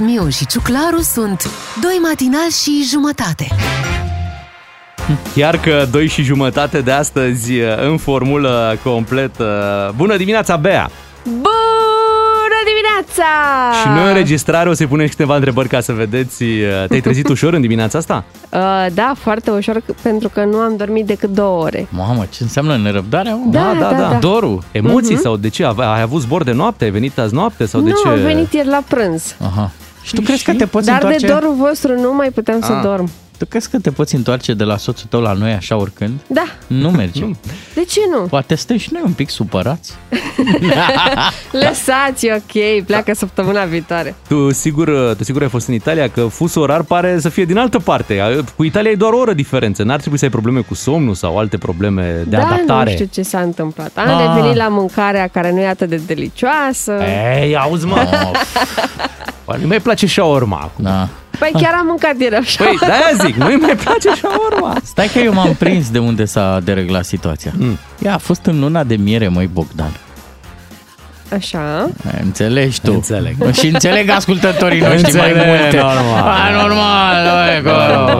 Miu și Ciuclaru sunt Doi matinali și jumătate. Chiar că doi și jumătate de astăzi în formulă completă. Bună dimineața, Bea! Bună dimineața! Și noi în înregistrare o să-i punem și câteva întrebări ca să vedeți. Te-ai trezit ușor în dimineața asta? Uh, da, foarte ușor, c- pentru că nu am dormit decât două ore. Mamă, ce înseamnă nerăbdarea? mă? Da, da, da. Dorul. Emoții sau de ce? Ai ai avut zbor de noapte? Ai venit azi noapte sau de nu, ce? am venit ieri la prânz. Aha. Și tu crezi că te poți Dar întoarce? de dorul vostru nu mai puteam să Ah. dorm. Tu crezi că te poți întoarce de la soțul tău la noi așa oricând? Da, Nu merge. de ce nu? Poate stăm și noi un pic supărați. Lăsați, ok, pleacă săptămâna viitoare. Tu sigur, tu sigur ai fost în Italia, că fusul orar pare să fie din altă parte. Cu Italia e doar o oră diferență. N-ar trebui să ai probleme cu somnul sau alte probleme de da, adaptare. nu știu ce s-a întâmplat. Am Ah. revenit la mâncarea care nu e atât de delicioasă. Ei, auzi mă! Păi nu mai place shawarma acum. Da. Păi chiar am mâncat ieri așa. Păi, de-aia zic, nu-i mai place shawarma. Stai că eu m-am prins de unde s-a dereglat situația. Mm. Ea a fost în luna de miere, măi Bogdan. Așa. Înțelegi tu. Înțeleg. Și înțeleg ascultătorii noștri mai Înțeleg, multe. normal. A, normal, băi, că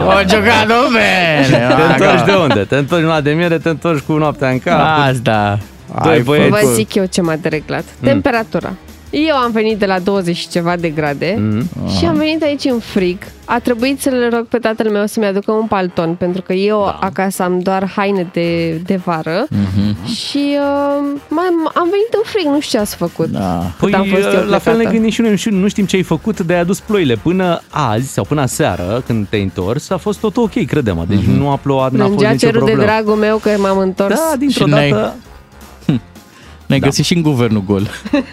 o jucat bine. Te întorci de unde? Te întorci la de miere, te întorci cu noaptea în cap. Asta. Doi băieți. Vă zic eu ce m-a dereglat. Temperatura. Eu am venit de la 20 și ceva de grade Mhm. și am venit aici în frig. A trebuit să-l rog pe tatăl meu să-mi aducă un palton, pentru că eu da. acasă am doar haine de, de vară Mhm. și uh, mai, am venit în frig, nu știu ce ați făcut. Da. Păi, Cât am fost eu la fel ne plecată. gândim și noi, nu știu, nu știm ce ai făcut, de ai adus ploile. Până azi sau până seară, când te-ai întors, a fost tot ok, credem Deci nu a plouat, n-a fost Plângea nicio cerul de problemă. dragul meu că m-am întors. Da, dintr-o Și n-ai- dată... Ne-ai găsit și în guvernul gol.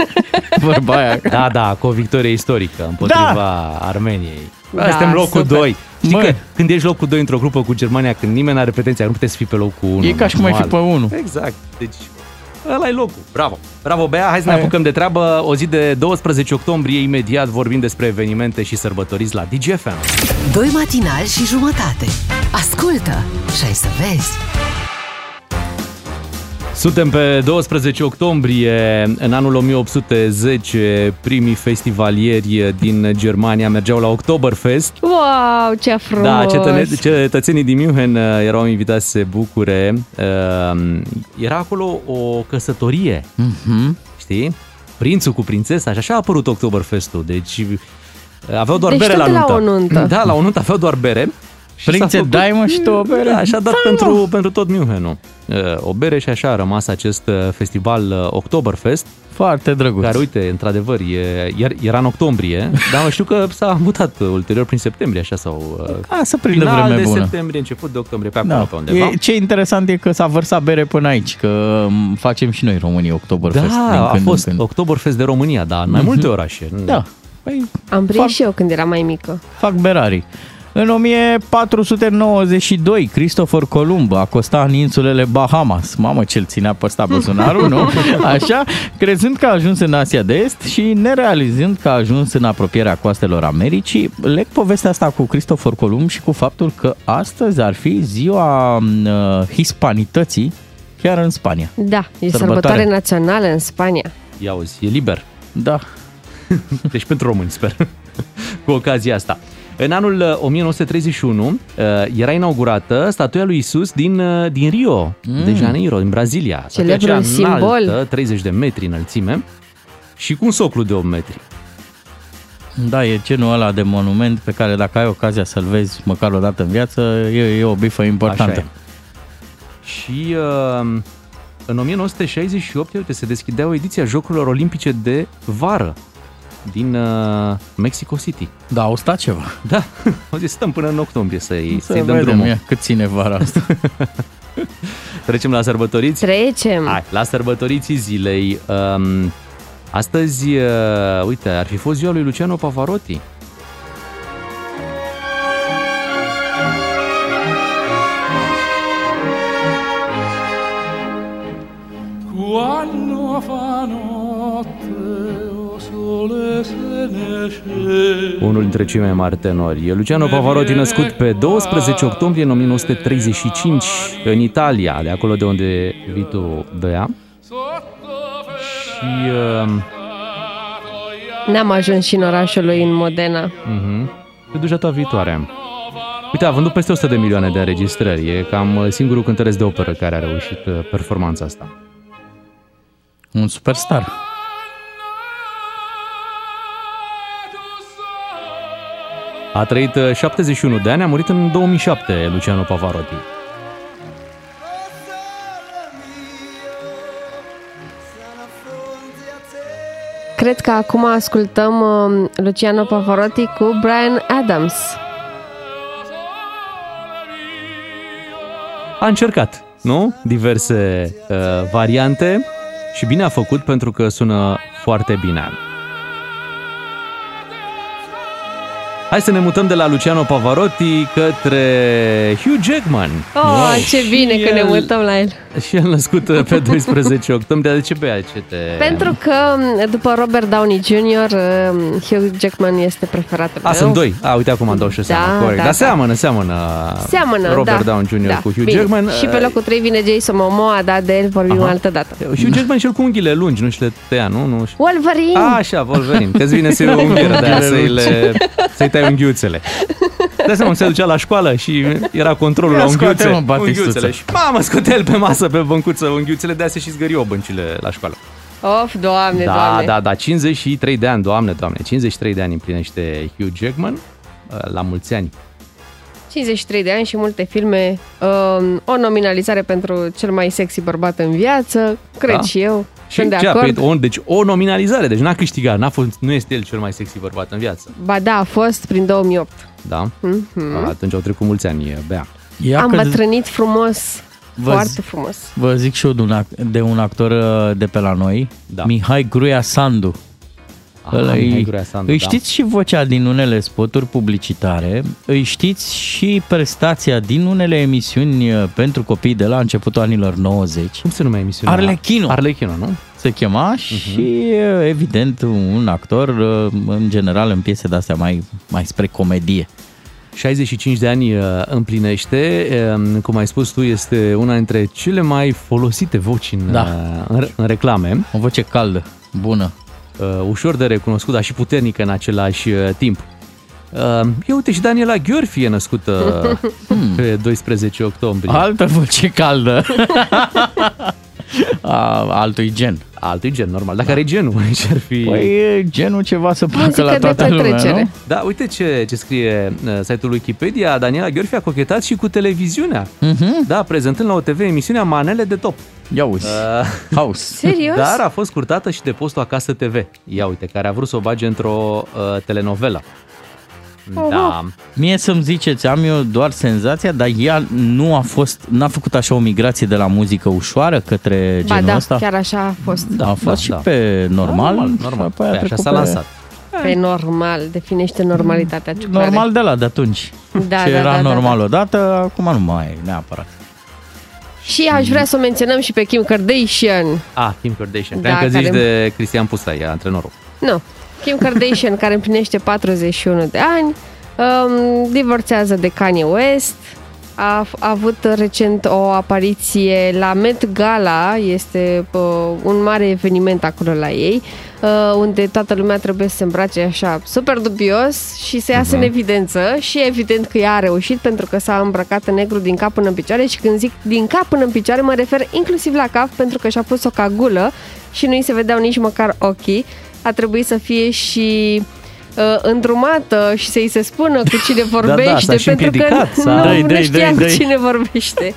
Vorba aia. Da, da, cu o victorie istorică împotriva da. Armeniei. Da, Da, Suntem locul super. 2. Știi Măi. că când ești locul 2 într-o grupă cu Germania, când nimeni nu are pretenția, nu puteți fi pe locul 1. E ca și cum ai fi pe unu. Exact. Deci, ăla e locul. Bravo. Bravo, Bea. Hai să ne Hai. apucăm de treabă. O zi de 12 octombrie, imediat vorbim despre evenimente și sărbătoriți la DGFM. Doi matinali și jumătate. Ascultă și ai să vezi. Suntem pe 12 octombrie, în anul 1810, primii festivalieri din Germania mergeau la Oktoberfest. Wow, ce frumos! Da, cetăne- cetățenii din München uh, erau invitați să se bucure. Uh, Era acolo o căsătorie, Mhm. știi? Prințul cu prințesa și așa a apărut Oktoberfestul. Deci uh, aveau doar Deci bere la tot la nuntă. o nuntă. Da, la o nuntă aveau doar bere. Și Prințe, s-a făcut- dai mă și tu o bere? Da, așa dat pentru, pentru tot Münchenul. Uh, O bere și așa a rămas acest uh, festival uh, Oktoberfest, Foarte drăguț. care, uite, într-adevăr, e, iar- era în octombrie, dar știu că s-a mutat uh, ulterior prin septembrie, așa sau... uh, A, să prindă Final vreme de bună. septembrie, început de octombrie, pe acolo, Da. pe undeva. E, ce interesant e că s-a vărsat bere până aici, că m, facem și noi România Oktoberfest din Da, a când fost în când. Oktoberfest de România, da, în mai multe orașe. Da, păi Am prins Fac- și eu când eram mai mică. fac berarii. În 1492, Christopher Columb acosta în insulele Bahamas. Mamă, ce-l ținea pe ăsta buzunarul, nu? Așa, crezând că a ajuns în Asia de Est și nerealizând că a ajuns în apropierea coastelor Americii, leg povestea asta cu Christopher Columb și cu faptul că astăzi ar fi ziua uh, hispanității chiar în Spania. Da, e Sărbătoare. sărbătoare națională în Spania. Ia uzi, e liber. Da, Deci pentru români, sper, cu ocazia asta. În anul uh, 1931 uh, era inaugurată statuia lui Isus din, uh, din Rio, mm. de Janeiro, din Brazilia. Statuia Celebrul aceea simbol. înaltă, 30 de metri înălțime și cu un soclu de 8 metri. Da, e genul ăla de monument pe care dacă ai ocazia să-l vezi măcar o dată în viață, e, e o bifă importantă. Așa e. Și uh, în 1968, uite, se deschidea o ediție a Jocurilor Olimpice de vară din uh, Mexico City. Da, au stat ceva. Da, au zis stăm până în octombrie să-i, Să să-i dăm vedem drumul. ia, cât ține vara asta. Trecem la sărbătoriți? Trecem. Hai, la sărbătoriții zilei. Um, astăzi, uh, uite, ar fi fost ziua lui Luciano Pavarotti. Quando fa Unul dintre cei mai mari tenori. E Luciano Pavarotti, născut pe 12 octombrie 1935 în Italia, de acolo de unde vii tu, Bea. Și uh, N-am ajuns și în orașul lui în Modena. Mhm. Te duci data viitoare. Uite, a vândut peste 100 de milioane de înregistrări. E cam uh, singurul cântăresc de operă care a reușit uh, performanța asta. Un superstar. A trăit uh, 71 de ani, a murit în 2007 Luciano Pavarotti. Cred că acum ascultăm uh, Luciano Pavarotti cu Brian Adams. A încercat, nu? Diverse uh, variante și bine a făcut pentru că sună foarte bine. Hai să ne mutăm de la Luciano Pavarotti către Hugh Jackman. Oh, ce bine că ne El- mutăm la el. Și el născut uh, pe 12 octombrie. De ce pe aia? Ce te... Pentru că m, după Robert Downey Jr., uh, Hugh Jackman este preferatul A, meu. sunt doi. A, uite acum îmi dau și Da, seama. Corect. da, Dar da. seamănă, seamănă. Seamănă, Robert da. Downey Jr. da. cu Hugh Bine. Jackman. Și pe Uh, locul 3 vine Jason Momoa, dar de el vorbim Aha. altă dată. Hugh Jackman și el cu unghiile lungi, nu și le tăia, nu? nu știu. Wolverine! A, așa, Wolverine. Că-ți vine să-i o unghieră de aia, să-i, le, să-i tai unghiuțele. De seama, se ducea la școală și era controlul Ia la unghiuțe. scoate-mă, Batistuță. unghiuțele. Și mamă, scoate el pe masă, pe băncuță, unghiuțele, de aia se și zgăriau băncile la școală. Of, doamne, da, doamne. da, da, 53 de ani, doamne, doamne, 53 de ani împlinește Hugh Jackman, uh, la mulți ani. 53 de ani și multe filme. Um, o nominalizare pentru cel mai sexy bărbat în viață. Cred Da. și eu. Și Sunt de ce a acord. primit? O, deci o nominalizare, deci n-a câștigat, n-a fost, nu este el cel mai sexy bărbat în viață. Ba da, a fost prin 2008. Da? Mhm. Atunci au trecut mulți ani, Bea. Ia Am că bătrânit frumos. Vă Foarte frumos. Vă zic și eu de un, ac- de un actor uh, de pe la noi, Da. Mihai Gruia Sandu. Aha, Ăla Mihai îi- Gruia Sandu, îi da. știți și vocea din unele spoturi publicitare, îi știți și prestația din unele emisiuni uh, pentru copii de la începutul anilor 90. Cum se numea emisiunea? Arlechino. Arlechino, nu? Se chema și, uh, evident, un actor, uh, în general, în piese de-astea mai, mai spre comedie. 65 de ani uh, împlinește, um, cum ai spus tu, este una dintre cele mai folosite voci în, Da. uh, în, în reclame. O voce caldă, bună. Uh, ușor de recunoscut, dar și puternică în același uh, timp. Uh, ia uite și Daniela Gheorfi e născută pe 12 octombrie. Altă voce caldă. A, altui gen. Altui gen, normal. Dacă are genul, ce ar fi... Păi e genul ceva să placă Muzică la de toată lumea, petrecere. nu? Da, uite ce, ce scrie uh, site-ul Wikipedia. Daniela Gheorfi a cochetat și cu televiziunea. Mhm. Da, prezentând la OTV emisiunea Manele de Top. Ia uzi, Uh, house. Serios? Dar a fost curtată și de postul Acasă TV. Ia uite, care a vrut să o bage într-o uh, telenovelă. Da. Mie să-mi ziceți, am eu doar senzația, dar ea nu a fost, n-a făcut așa o migrație de la muzică ușoară către Ba genul da, ăsta? chiar așa a fost. Da, a fost da, și da. pe normal. normal, și normal. apoi a Păi așa trecut s-a pe- lansat. Pe normal, definește normalitatea ciuclare. Normal de la de atunci. Da, Ce da, era da, da, normal da. odată, acum nu mai e neapărat. Și aș vrea să o menționăm și pe Kim Kardashian. Ah, Kim Kardashian. Da, Cred că zici care- de Cristian Pusai, e antrenorul. Nu. Kim Kardashian, care împlinește 41 de ani, um, divorțează de Kanye West, a, a avut recent o apariție la Met Gala, este uh, un mare eveniment acolo la ei, uh, unde toată lumea trebuie să se îmbrace așa super dubios și să iasă în evidență și evident că ea a reușit pentru că s-a îmbrăcat în negru din cap până în picioare și când zic din cap până în picioare mă refer inclusiv la cap pentru că și-a pus o cagulă și nu-i se vedeau nici măcar ochii. A trebuit să fie și uh, îndrumată și să-i se spună cu cine vorbește da, s-a și pentru că împiedicat, s-a- nu, Dă-i, nu dă-i, știa dă-i, cu dă-i. cine vorbește.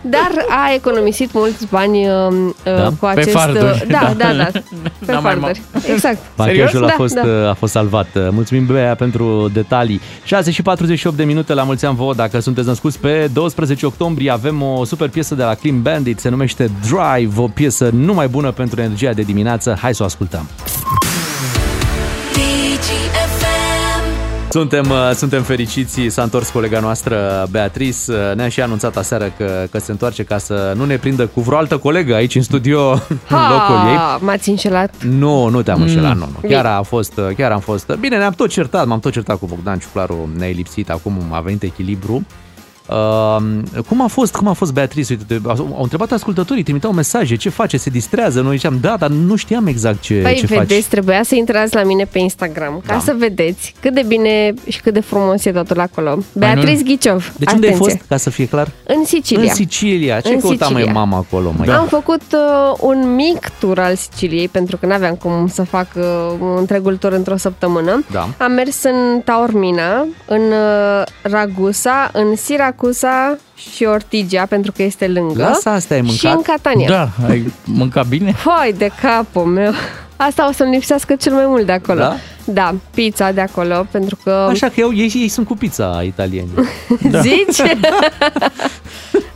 Dar a economisit mulți bani uh, Da? cu Pe acest... farduri. uh, Da, da, da. Pe N-am mai farduri. Exact. Machiajul a Da, fost, da. a fost salvat. Mulțumim, Bea, pentru detalii. 6 și 48 de minute la mulți ani vouă. Dacă sunteți născuți pe 12 octombrie, avem o super piesă de la Clean Bandit. Se numește Drive, o piesă numai bună pentru energia de dimineață. Hai să o ascultăm. Suntem, uh, suntem fericiți, s-a întors colega noastră Beatrice, Uh, ne-a și anunțat aseară că, că se întoarce ca să nu ne prindă cu vreo altă colegă aici în studio, în locul ei. Ha, m-ați înșelat. Nu, nu te-am înșelat, nu, nu. Chiar Bine. a fost, chiar am fost. Bine, ne-am tot certat, m-am tot certat cu Bogdan Ciuclaru, ne-ai lipsit, acum a venit echilibru. Uh, cum a fost, cum a fost Beatrice? Uite, te- au, au întrebat ascultătorii, trimiteau mesaje, ce face, se distrează? Noi ziceam, da, dar nu știam exact ce, Păi ce vedeți, faci. trebuia să intrați la mine pe Instagram ca Da. să vedeți cât de bine și cât de frumos e totul acolo. Beatrice Ghiciov, Deci unde ai atenție. fost, ca să fie clar? În Sicilia. În Sicilia. Ce În căuta mai Sicilia. mama acolo, mai? Da. Am făcut uh, un mic tur al Siciliei pentru că n-aveam cum să fac uh, un întregul tur într-o săptămână. Da. Am mers în Taormina, în uh, Ragusa, în Siracusa și Ortigia pentru că este lângă. Lasă astea, ai Și mâncat? în Catania. Da, ai mâncat bine? Foi de capul meu. Asta o să-mi lipsească cel mai mult de acolo. Da? Da, pizza de acolo, pentru că... Așa că eu, ei, ei sunt cu pizza italieni. Zici?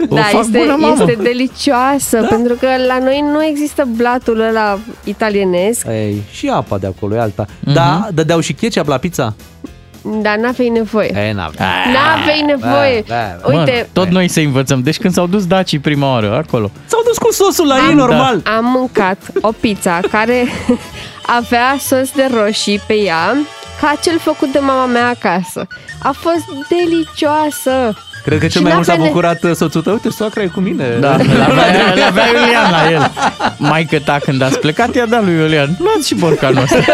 O da, fac este, bună, mamă. este delicioasă, da? pentru că la noi nu există blatul ăla italienesc, Ei, și apa de acolo e alta. Mhm. Da, dădeau și ketchup la pizza? Dar n-aveai nevoie. E, n-avea. N-aveai nevoie. da, da. Uite, Mă, tot noi să învățăm. Deci când s-au dus dacii prima oară acolo. S-au dus cu sosul la ei, Am- normal. am mâncat o pizza care avea sos de roșii pe ea, ca cel făcut de mama mea acasă. A fost delicioasă. Cred că cel Și mai mult s-a n-avea ne- bucurat uh, soțul tău. Uite, soacra e cu mine. Da, l-avea, l-avea Iulian la el. Maică ta, când a plecat, i-a dat lui Iulian. Luați și borcanul ăsta.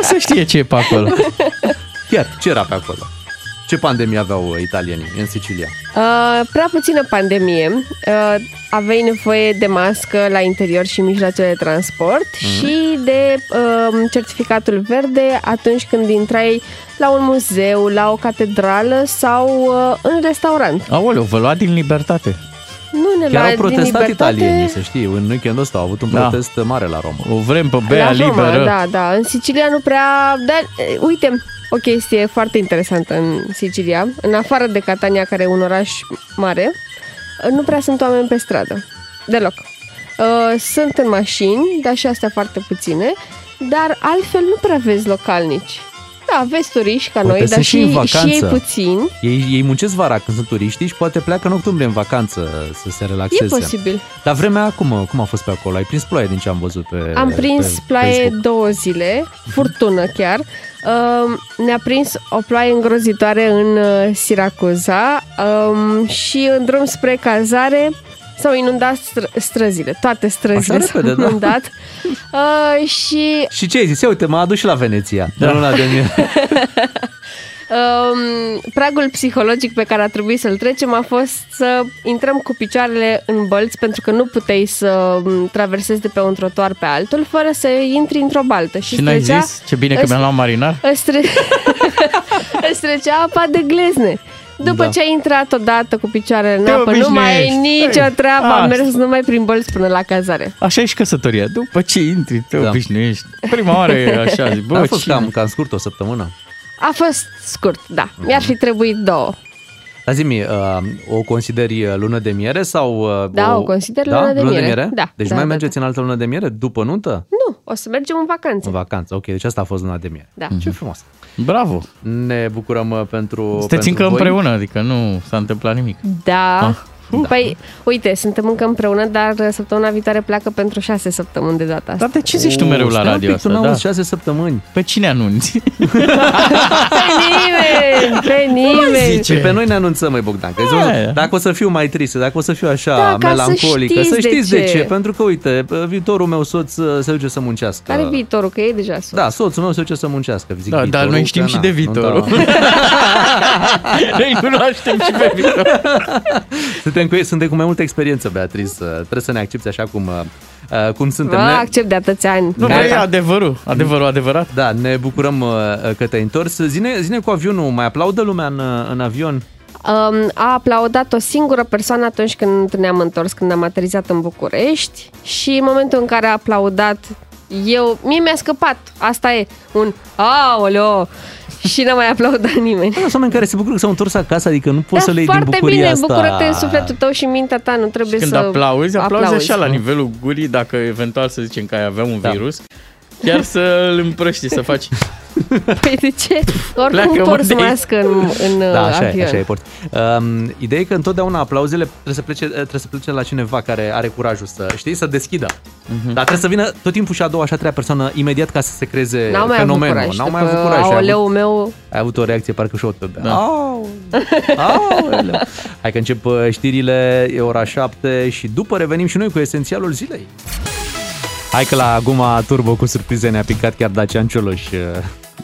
O să știe ce e pe acolo. Chiar, ce era pe acolo? Ce pandemie aveau uh, italienii în Sicilia? Uh, prea puțină pandemie. Uh, aveai nevoie de mască la interior și mijloace de transport și de uh, certificatul verde atunci când intrai la un muzeu, la o catedrală sau uh, în restaurant. Aoleu, vă lua din libertate. Nu ne Chiar lua au din protestat libertate. italienii, să știi. În weekendul ăsta au avut un Da. protest mare la Roma. O vrem pe bea la Roma, liberă. da, da. În Sicilia nu prea... Dar, e, uite, o chestie foarte interesantă în Sicilia, în afară de Catania, care e un oraș mare, nu prea sunt oameni pe stradă. Deloc. Uh, Sunt în mașini, dar și astea foarte puține, dar altfel nu prea vezi localnici. Da, vezi turiști ca Poate noi, dar sunt și și, în și ei vacanță. puțini. Ei, ei muncesc vara când sunt turiști și poate pleacă în octombrie în vacanță să se E relaxeze. posibil. Dar vremea acum, cum a fost pe acolo? Ai prins ploaie din ce am văzut pe Am prins pe ploaie Facebook. două zile, furtună chiar. Um, ne-a prins o ploaie îngrozitoare în uh, Siracuza um, și în drum spre cazare s-au inundat stră- străzile. Toate străzile Așa s-au repede, da. inundat. Uh, și Și ce ai zis? Ia uite, m-a adus și la Veneția. Da. Luna de mie. um, pragul psihologic pe care a trebuit să-l trecem a fost să intrăm cu picioarele în bălți pentru că nu puteai să um, traversezi de pe un trotuar pe altul fără să intri într-o baltă. Și, Și n-ai trecea- zis? Ce bine că îți- mi-am luat marinar? îți, tre- îți trecea apa de glezne. După Da. ce ai intrat odată cu picioarele în Te apă, nu mai ai obișnuiești. nicio Ei, treabă, am asta. mers numai prin bălți până la cazare. Așa e și căsătoria. După ce intri, te Da. obișnuiești. Prima oară e așa, zic, bă, a fost cine- cam, cam scurt o săptămână. A fost scurt, da. Mi-ar fi trebuit două. Dar zi-mi, uh, o consideri uh, lună de miere sau... Uh, Da, o consider lună de miere. Da, Deci da, mai da, mergeți în altă lună de miere după nuntă? Nu, o să mergem în vacanță. În vacanță. Ok, deci asta a fost luna de miere. Da. Ce frumos. Bravo. Ne bucurăm uh, pentru Sunteți pentru încă voi. împreună, adică nu s-a întâmplat nimic. Da. Ah, Păi, uite, suntem încă împreună, dar săptămâna viitoare pleacă pentru șase săptămâni de data asta. Dar de ce zici tu mereu la stai un radio pic, asta? Tu n-auzi Da. șase săptămâni. Pe cine anunți? Pe nimeni! Pe nimeni! zice? Și pe noi ne anunțăm, mai Bogdan. Că Aia. zic, dacă o să fiu mai tristă, dacă o să fiu așa Da, ca să melancolică, știți să știți de de ce. ce. Pentru că, uite, viitorul meu soț uh, se duce să muncească. Care viitorul? Că e deja sus. Da, soțul meu se duce să muncească. Zic Da, dar viitorul, noi știm că și na, de nu viitorul. da. Noi cunoaștem și pe viitor. Suntem cu, suntem cu mai multă experiență, Beatrice. Uh, Trebuie să ne accepti așa cum, uh, uh, cum suntem. Vă Ne- accept de atâția ani. Nu, Gata. băi, e adevărul. Adevărul adevărat. Da, ne bucurăm uh, că te-ai întors. Zine, zine cu avionul, mai aplaudă lumea în, uh, în avion? Um, a aplaudat o singură persoană atunci când ne-am întors, când am aterizat în București și în momentul în care a aplaudat eu, mie mi-a scăpat, asta e, un aoleo și n-a mai aplaudat nimeni. Sunt oameni care se bucură că s-au întors acasă, adică nu poți Da, să le iei din foarte bucuria bine, asta. bucură-te în sufletul tău și mintea ta, nu trebuie Când să aplauzi, aplauzi aplauzi. așa la nivelul gurii, dacă eventual să zicem că ai avea un Da. virus, Chiar să îl împrăști, să faci. Păi de ce? Oricum Pleacă, mă, porți de aici. mască în, în Da, uh, așa e, avion. așa e, porți. Um, ideea e că întotdeauna aplauzele trebuie să, plece, trebuie să plece la cineva care are curajul să, știi, să deschidă. Mhm. Dar trebuie să vină tot timpul și a doua și a treia persoană imediat ca să se creeze N-au mai fenomenul. avut curaj. N-au mai după avut curaj. și ai avut- Aoleu meu, Ai avut o reacție parcă și o tăbea. Da. Au, aoleu. Hai că încep uh, știrile, e ora 7 și după revenim și noi cu esențialul zilei. Hai că la Guma Turbo cu surprize ne-a picat chiar Dacian Cioloș.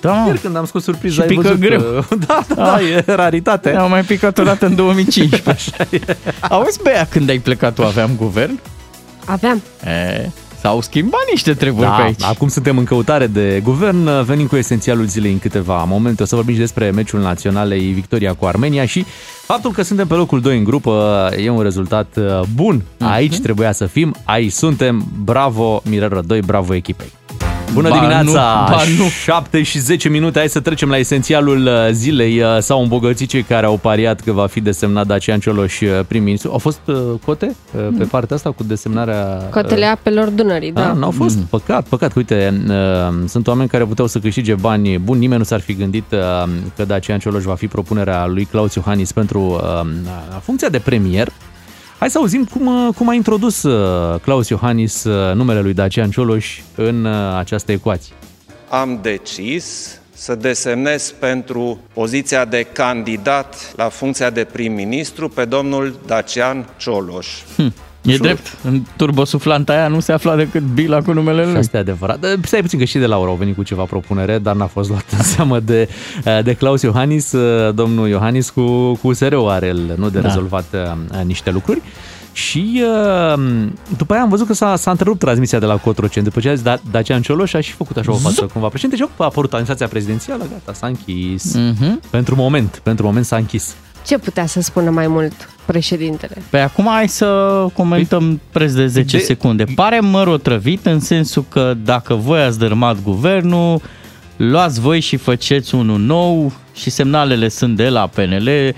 Da, mă. Ieri când am scos surpriza, Și ai pică văzut greu. că- Da, da, da, e raritate. Ne-au mai picat o dată în 2015. Așa e. Auzi, Bea, când ai plecat tu aveam guvern? aveam. E, s-au schimbat niște treburi pe Da, aici. acum suntem în căutare de guvern, venim cu esențialul zilei în câteva momente. O să vorbim și despre meciul naționalei Victoria cu Armenia și faptul că suntem pe locul 2 în grupă e un rezultat uh, bun. Aici trebuia să fim, aici suntem. Bravo Mirel Rădoi, bravo echipei. Bună Ba dimineața! nu, ba nu. 7 și 10 minute, hai să trecem la esențialul uh, zilei. Uh, S-au îmbogățit cei care au pariat că va fi desemnat Dacian Cioloș uh, prim-ministru. Au fost uh, cote uh, pe partea asta cu desemnarea... uh, Cotele apelor Dunării, da, da. n-au fost. Mm. Păcat, păcat. că, Uite, uh, sunt oameni care puteau să câștige bani buni. Nimeni nu s-ar fi gândit uh, că Dacian Cioloș va fi propunerea lui Claus Iohannis pentru uh, funcția de premier. Hai să auzim cum, uh, cum a introdus uh, Claus Iohannis uh, numele lui Dacian Cioloș în uh, această ecuație. am decis să desemnez pentru poziția de candidat la funcția de prim-ministru pe domnul Dacian Cioloș. E drept, în turbosuflanta aia nu se afla decât Bila cu numele Și lui. asta e adevărat. Dar Stai puțin că și de Laura au venit cu ceva propunere, dar n-a fost luat în seamă de, uh, de Claus Iohannis. Uh, Domnul Iohannis cu, cu USR-ul are el, nu de Da. rezolvat uh, niște lucruri. Și uh, după aia am văzut că s-a, s-a întrerupt transmisia de la Cotroceni. După ce a zis da, Dacian Cioloș a și făcut așa o față cumva președinte și op, a apărut administrația prezidențială, gata, s-a închis. Mhm. Pentru moment, pentru moment s-a închis. Ce putea să spună mai mult președintele? Pe acum hai să comentăm preț de 10 De- secunde. Pare măr otrăvit în sensul că dacă voi ați dărâmat guvernul, luați voi și faceți unul nou și semnalele sunt de la PNL,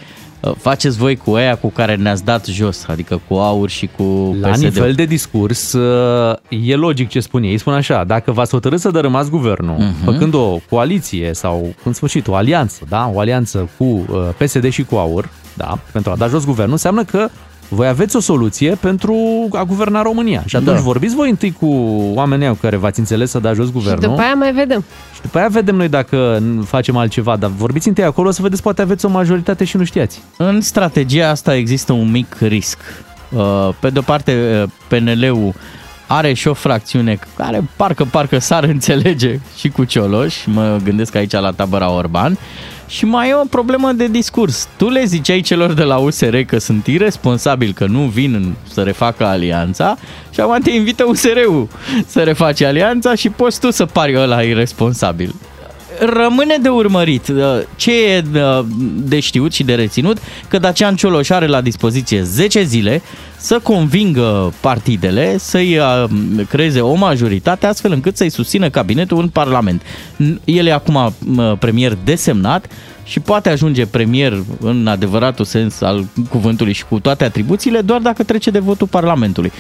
faceți voi cu aia cu care ne-ați dat jos, adică cu AUR și cu La PSD. nivel de discurs, uh, e logic ce spune ei. Ei spun așa, dacă v-ați hotărât să dărâmați guvernul, Mhm. uh-huh. făcând o coaliție sau, în sfârșit, o alianță, da? o alianță cu uh, PSD și cu AUR, da? pentru a da jos guvernul, înseamnă că voi aveți o soluție pentru a guverna România. Și atunci Da. vorbiți voi întâi cu oamenii cu care v-ați înțeles să dați jos Și guvernul. după aia mai vedem. și după aia vedem noi dacă facem altceva, dar vorbiți întâi acolo să vedeți, poate aveți o majoritate și nu știați. În strategia asta există un mic risc. Uh, Pe de-o parte, uh, PNL-ul are și o fracțiune care parcă, parcă s-ar înțelege și cu Cioloș, mă gândesc aici la tabăra Orban, și mai e o problemă de discurs. Tu le ziceai celor de la USR că sunt irresponsabili, că nu vin în- să refacă alianța și acum te invită USR-ul să refaci alianța și poți tu să pari ăla irresponsabil rămâne de urmărit uh, ce e uh, de știut și de reținut că Dacian Cioloș are la dispoziție 10 zile să convingă partidele să-i uh, creeze o majoritate astfel încât să-i susțină cabinetul în Parlament. N- El e acum uh, premier desemnat și poate ajunge premier în adevăratul sens al cuvântului și cu toate atribuțiile doar dacă trece de votul Parlamentului.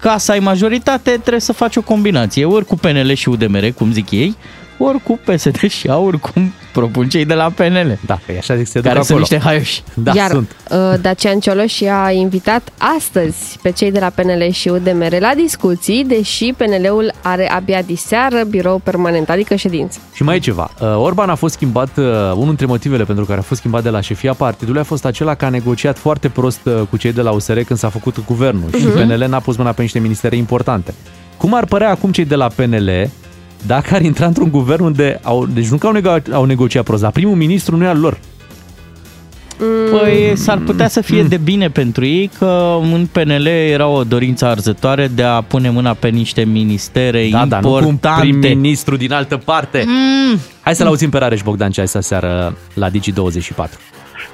Ca să ai majoritate trebuie să faci o combinație, ori cu PNL și UDMR, cum zic ei, ori cu PSD și AUR, cum propun cei de la PNL, Da, că e așa zic, se duc care sunt acolo. niște haioși. Da, Iar sunt. uh, Dacian Cioloș i-a invitat astăzi pe cei de la PNL și UDMR la discuții, deși PNL-ul are abia diseară birou permanent, adică ședință. Și mai e ceva. Uh, Orban a fost schimbat, uh, unul dintre motivele pentru care a fost schimbat de la șefia partidului a fost acela că a negociat foarte prost uh, cu cei de la USR când s-a făcut guvernul și PNL n-a pus mâna pe niște ministere importante. Cum ar părea acum cei de la PNL dacă ar intra într-un guvern unde au, deci nu că au, nego- au negociat prost, dar primul ministru nu e al lor. Păi s-ar putea să fie de bine pentru ei că în PNL era o dorință arzătoare de a pune mâna pe niște ministere Da, dar nu cu un importante. prim-ministru din altă parte. Mm. Hai să-l auzim pe Rareș Bogdan ce a zis aseară la Digi24.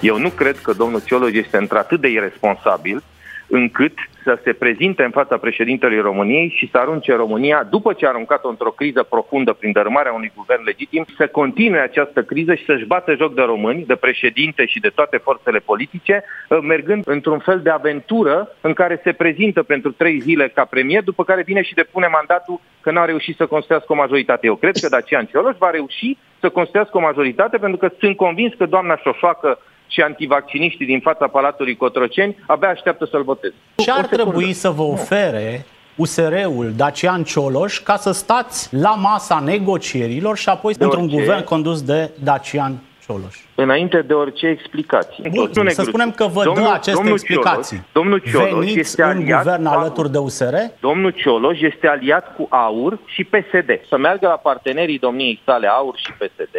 Eu nu cred că domnul Cioloș este într-atât de irresponsabil încât să se prezinte în fața președintelui României și să arunce România, după ce a aruncat-o într-o criză profundă prin dărâmarea unui guvern legitim, să continue această criză și să-și bată joc de români, de președinte și de toate forțele politice, uh, mergând într-un fel de aventură în care se prezintă pentru trei zile ca premier, după care vine și depune mandatul că n-a reușit să construiască o majoritate. Eu cred că Dacian Cioloș va reuși să construiască o majoritate pentru că sunt convins că doamna Șoșoacă și antivacciniștii din fața Palatului Cotroceni abia așteaptă să-l voteze. Ce ar O secundă. trebui să vă ofere USR-ul Dacian Cioloș ca să stați la masa negocierilor și apoi De într-un orice. guvern condus de Dacian Cioloș? Înainte de orice explicații. Bun, Domnule să Negruțiu, spunem că vă domnul- dă aceste domnul explicații. Cioloș, domnul Cioloș Veniți este în aliat guvern cu alături de USR? Domnul Cioloș este aliat cu AUR și PSD. Să meargă la partenerii domniei sale AUR și PSD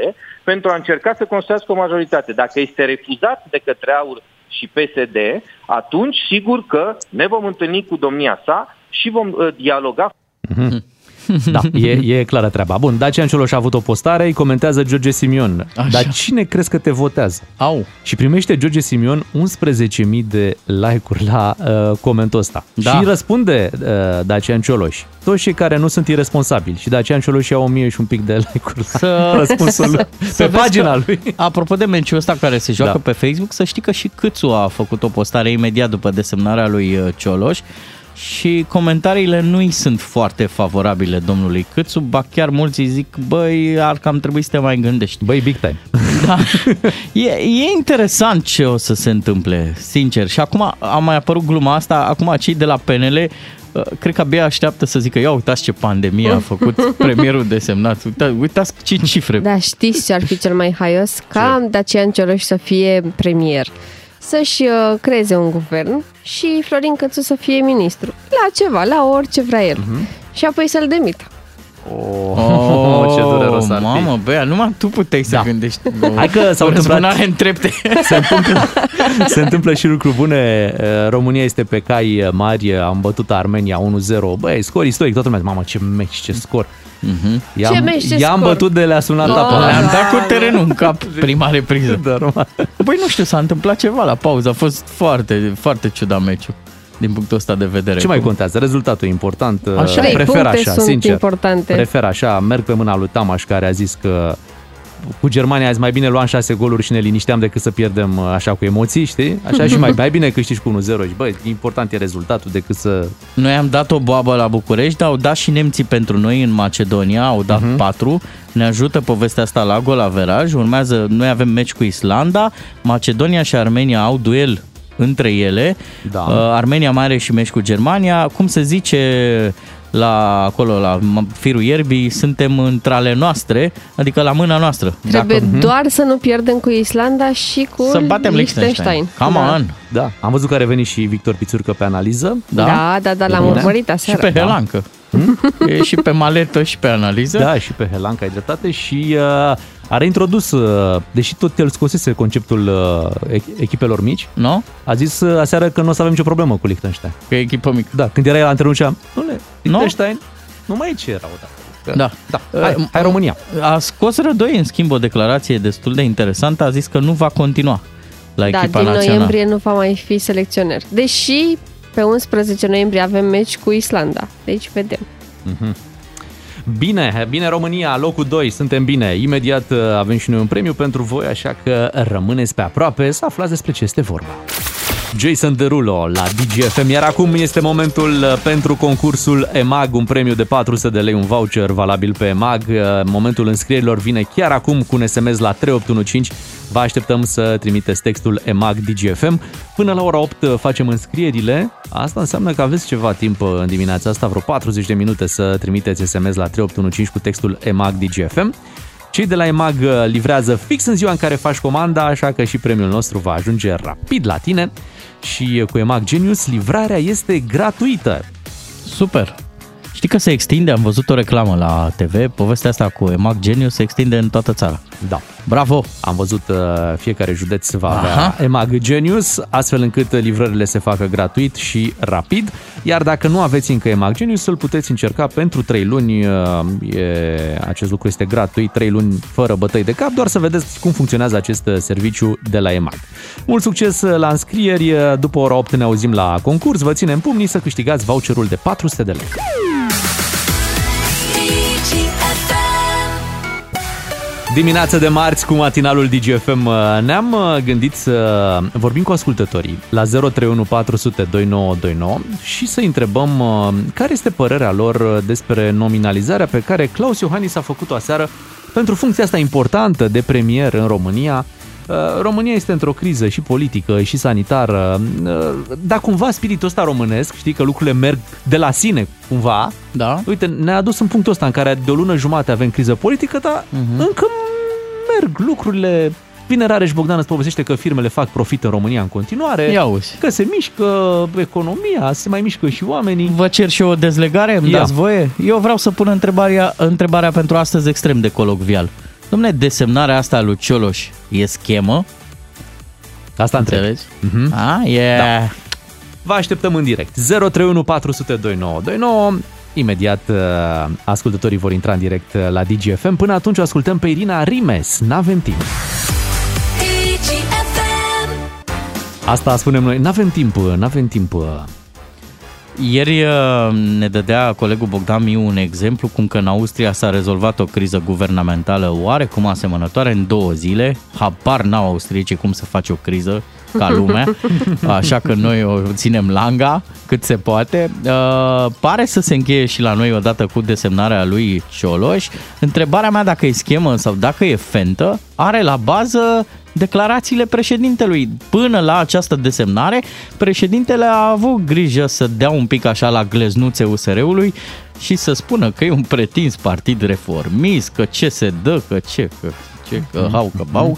pentru a încerca să construiască o majoritate. Dacă este refuzat de către AUR și PSD, atunci sigur că ne vom întâlni cu domnia sa și vom uh, dialoga Da, e, e clară treaba. Bun, Dacian Cioloș a avut o postare, îi comentează George Simion. Așa. Dar cine crezi că te votează? Au. Și primește George Simion 11.000 de like-uri la uh, comentul ăsta. Da. Și răspunde uh, Dacian Cioloș. Toți cei care nu sunt irresponsabili. Și Dacian Cioloș ia 1000 și un pic de like-uri la Să- răspunsul lui. să Pe vezi pagina că, lui. Apropo de meciul ăsta care se joacă Da. pe Facebook, să știi că și Câțu a făcut o postare imediat după desemnarea lui uh, Cioloș și comentariile nu îi sunt foarte favorabile domnului Câțu, ba chiar mulți îi zic, băi, ar cam trebui să te mai gândești. Băi, big time. Da. E, e interesant ce o să se întâmple, sincer. Și acum a mai apărut gluma asta, acum cei de la PNL uh, cred că abia așteaptă să zică, ia uitați ce pandemie a făcut premierul desemnat, uitați, uitați ce cifre. Da, știți ce ar fi cel mai haios? Ca Dacian Cioloș să fie premier, să-și uh, creeze un guvern și Florin Cățu să fie ministru. La ceva, la orice vrea el. Și apoi să-l demită. Oh, ce dureros ar fi. Mamă, Bea, numai tu puteai să Da. gândești. Hai că s-au o întâmplat- răzbunare în trepte. Se întâmplă, se întâmplă și lucruri bune. Uh, România este pe cai mari, am bătut Armenia 1-0. Băi, scor istoric, toată lumea, mamă, ce meci, ce scor. I-am, Ce meci, ce i-am scor? bătut de la sunat Oh. apa. Le-am dat cu terenul în cap prima repriză. Da, normal. Băi, nu știu, s-a întâmplat ceva la pauză. A fost foarte, foarte ciudat meciul din punctul ăsta de vedere. Ce mai Cum- contează? Rezultatul e important. Așa. Trei Prefer puncte așa, sunt sincer. importante. Prefer așa. Merg pe mâna lui Tamaș care a zis că cu Germania azi mai bine luam 6 goluri și ne linișteam decât să pierdem uh, așa cu emoții, știi? Așa și mai, mai bine câștigi cu 1-0 și băi, important e rezultatul decât să... Noi am dat o boabă la București, dar au dat și nemții pentru noi în Macedonia, au dat Mhm. uh-huh. 4. Ne ajută povestea asta la gol averaj. Urmează, noi avem meci cu Islanda, Macedonia și Armenia au duel între ele. Da. Uh, Armenia mai are și meci cu Germania. Cum se zice la acolo, la firul ierbii, suntem între ale noastre, adică la mâna noastră. Trebuie doar să nu pierdem cu Islanda și cu Să batem Liechtenstein. Come da. on! Da, am văzut că a revenit și Victor Pițurcă pe analiză. Da? Da, da, da, l-am Bine. urmărit Și aseară. pe Helancă. E și pe maletă și pe analiză. Da, și pe Helanca ai dreptate și uh, a reintrodus, uh, deși tot el scosese conceptul uh, ech- echipelor mici, Nu? a zis uh, aseară că nu o să avem nicio problemă cu Liechtenstein. Că e echipă mică. Da, când era el antrenor ziceam, nu, Liechtenstein, nu mai e ce era odată. Că- Da. da. Hai, hai România. A scos Rădoi, în schimb, o declarație destul de interesantă. A zis că nu va continua la Da, echipa din națională. noiembrie nu va mai fi selecționer. Deși pe 11 noiembrie avem meci cu Islanda. Deci vedem. Bine, bine România, locul 2, suntem bine. Imediat uh, avem și noi un premiu pentru voi, așa că rămâneți pe aproape să aflați despre ce este vorba. Jason Derulo la DGFM, iar acum este momentul uh, pentru concursul EMAG, un premiu de 400 de lei, un voucher valabil pe EMAG. Uh, Momentul înscrierilor vine chiar acum cu un SMS la 3815. Vă așteptăm să trimiteți textul EMAG DGFM. Până la ora 8 uh, facem înscrierile. Asta înseamnă că aveți ceva timp uh, în dimineața asta, vreo 40 de minute să trimiteți SMS la 3815 cu textul EMAG DGFM. Cei de la EMAG uh, livrează fix în ziua în care faci comanda, așa că și premiul nostru va ajunge rapid la tine. Și uh, cu EMAG Genius livrarea este gratuită. Super! Știi că se extinde, am văzut o reclamă la TV, povestea asta cu Emag Genius se extinde în toată țara. Da. Bravo! Am văzut uh, fiecare județ va avea Aha. EMAG Genius, astfel încât livrările se facă gratuit și rapid. Iar dacă nu aveți încă EMAG Genius, îl puteți încerca pentru 3 luni. uh, E, acest lucru este gratuit, 3 luni fără bătăi de cap, doar să vedeți cum funcționează acest uh, serviciu de la EMAG. Mult succes uh, la înscrieri, uh, după ora 8 ne auzim la concurs, vă ținem pumnii să câștigați voucherul de 400 de lei. Dimineața de marți cu matinalul DGFM uh, ne-am uh, gândit să vorbim cu ascultătorii la 031 400 2929 și să întrebăm uh, care este părerea lor uh, despre nominalizarea pe care Claus Iohannis a făcut-o aseară pentru funcția asta importantă de premier în România. Uh, România este într-o criză și politică și sanitară, uh, dar cumva spiritul ăsta românesc, știi că lucrurile merg de la sine cumva. Da. Uite, ne-a adus în punctul ăsta în care de o lună jumate avem criză politică, dar uh-huh. încă merg lucrurile. Bine, Rareș Bogdan îți povestește că firmele fac profit în România în continuare. Ia uzi. Că se mișcă economia, se mai mișcă și oamenii. Vă cer și o dezlegare, îmi Ia. dați voie? Eu vreau să pun întrebarea, întrebarea pentru astăzi extrem de colocvial. Dom'le, desemnarea asta a lui Cioloș e schemă? Asta întreb. Înțelegi? Mhm. A, e... Da. Vă așteptăm în direct. 031 400 2929. Imediat uh, ascultătorii vor intra în direct uh, la DGFM. Până atunci o ascultăm pe Irina Rimes. N-avem timp. Asta spunem noi. N-avem timp, uh, n-avem timp. Uh. Ieri uh, ne dădea colegul Bogdan Miu un exemplu cum că în Austria s-a rezolvat o criză guvernamentală oarecum asemănătoare în două zile. Habar n-au austriecii cum să faci o criză ca lumea, așa că noi o ținem langa cât se poate. Uh, pare să se încheie și la noi odată cu desemnarea lui Cioloș. Întrebarea mea dacă e schemă sau dacă e fentă, are la bază declarațiile președintelui. Până la această desemnare, președintele a avut grijă să dea un pic așa la gleznuțe USR-ului și să spună că e un pretins partid reformist, că ce se dă, că ce, că ce, că hau, că bau.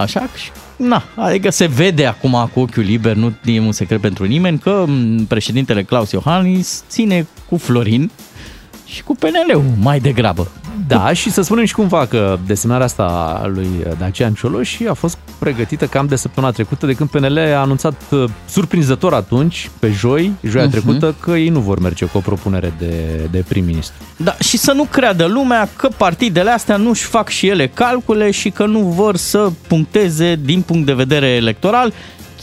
Așa că și Na, adică se vede acum cu ochiul liber, nu e un secret pentru nimeni, că m, președintele Claus Iohannis ține cu Florin și cu PNL-ul mai degrabă. Da, și să spunem și cumva că desemnarea asta a lui Dacian Cioloș a fost pregătită cam de săptămâna trecută, de când PNL a anunțat uh, surprinzător atunci, pe joi, joia Mhm. trecută, că ei nu vor merge cu o propunere de, de prim-ministru. Da, și să nu creadă lumea că partidele astea nu-și fac și ele calcule și că nu vor să puncteze din punct de vedere electoral,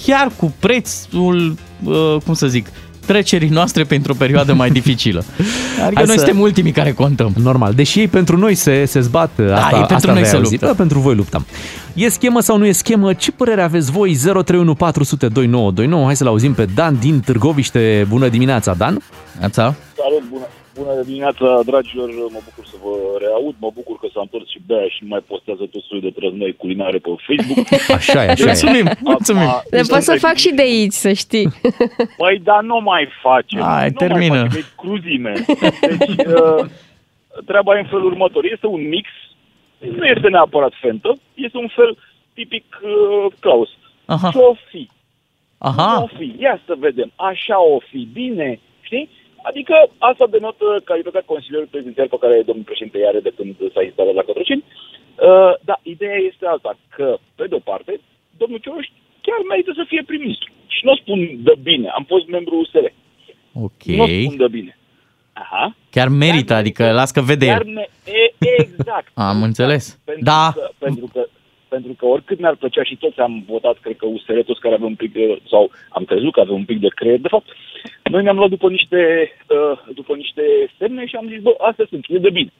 chiar cu prețul, uh, cum să zic, trecerii noastre pentru o perioadă mai dificilă. Adică Hai noi să- suntem ultimii care contăm. Normal, deși ei pentru noi se, se zbat, asta, Da, ei pentru asta noi aveai se auzit. luptă. Da, pentru voi luptăm. E schemă sau nu e schemă? Ce părere aveți voi? 031 400 2929. Hai să-l auzim pe Dan din Târgoviște. Bună dimineața, Dan! Ața? Salut, bună, bună dimineața, dragilor, mă bucur să vă reaud, mă bucur că s-a întors și Bea și nu mai postează tot soiul de trăznăi culinare pe Facebook. Așa e, așa e. Mulțumim, mulțumim. Acum, Le pot să sunteți- fac și de aici, să știi. Păi, dar nu mai face. Hai, nu termină. Mai face, e cruzime. Deci, uh, treaba e în felul următor. Este un mix, nu este neapărat fentă, este un fel tipic uh, Claus. Aha. Ce-o fi? Aha. O fi, ia să vedem, așa o fi, bine, știi? Adică asta denotă calitatea consilierului prezidențial pe care domnul președinte i are de când s-a instalat la Cotroceni. Uh, dar ideea este alta, că, pe de-o parte, domnul Cioloș chiar merită să fie prim-ministru. Și nu o spun de bine, am fost membru USR. Ok. Nu o spun de bine. Aha. Chiar merită, adică las că vede Chiar el. me- e, exact. Am înțeles. Pentru Da. Că, pentru că pentru că oricât mi-ar plăcea și toți am votat, cred că USR, toți care aveau un pic de, sau am crezut că aveau un pic de creier, de fapt, noi ne-am luat după niște, uh, după niște semne și am zis, bă, astea sunt, e de bine.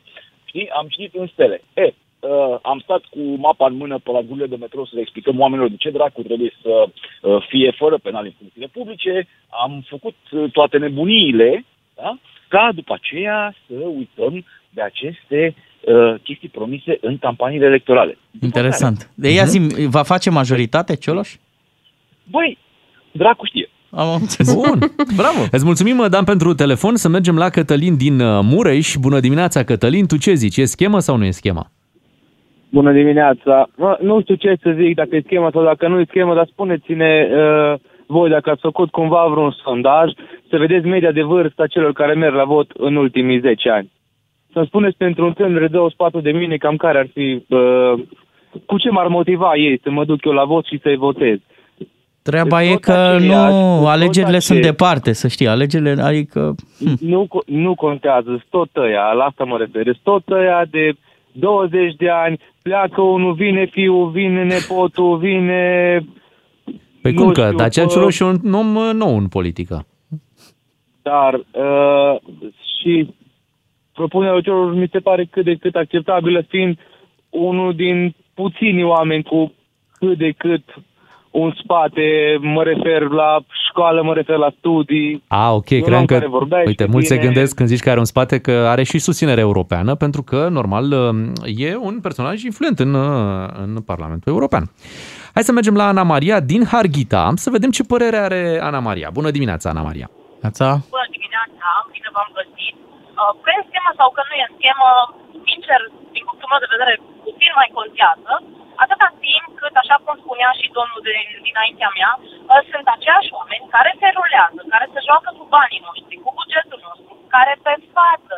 Știi, am citit în stele. E, uh, am stat cu mapa în mână pe la gurile de metrou să le explicăm oamenilor de ce dracu trebuie să uh, fie fără penal în funcțiile publice, am făcut uh, toate nebuniile, da? ca după aceea să uităm de aceste uh, chestii promise în campaniile electorale. Interesant. De ia zi, va face majoritate Cioloș? Băi, dracu știe. Am înțeles. Bun. Bravo. Îți mulțumim, Dan, pentru telefon. Să mergem la Cătălin din uh, Mureș. Bună dimineața, Cătălin. Tu ce zici? E schemă sau nu e schemă? Bună dimineața. Mă, nu știu ce să zic, dacă e schemă sau dacă nu e schemă, dar spuneți-ne uh, voi dacă ați făcut cumva vreun sondaj, să vedeți media de vârstă a celor care merg la vot în ultimii 10 ani. Să-mi spuneți pentru un tânăr de 24 de mine cam care ar fi uh, cu ce m-ar motiva ei să mă duc eu la vot și să-i votez? Treaba Deci e tot că aceiași, nu, tot alegerile sunt aceiași. departe, să știi, alegerile, adică... Nu, co- nu contează, sunt tot ăia, la asta mă refer, sunt tot ăia de 20 de ani, pleacă unul, vine fiul, vine nepotul, vine... Păi Nu cum că? știu, Dacian bă. Cioloș e un om uh, nou în politică. Dar uh, și propunerea celor mi se pare cât de cât acceptabilă, fiind unul din puțini oameni cu cât de cât un spate, mă refer la școală, mă refer la studii. A, ok, un om cream că, care vorbește uite, mulți se bine. gândesc când zici că are un spate că are și susținere europeană, pentru că, normal, e un personaj influent în, uh, în Parlamentul European. Hai să mergem la Ana Maria din Harghita, să vedem ce părere are Ana Maria. Bună dimineața, Ana Maria. Ața? Bună dimineața, bine v-am găsit. Uh, Că e în schemă sau că nu e în schemă, sincer, din punctul meu de vedere, puțin mai contează, atâta timp cât, așa cum spunea și domnul de dinaintea mea, uh, sunt aceiași oameni care se rulează, care se joacă cu banii noștri, cu bugetul nostru, care pe față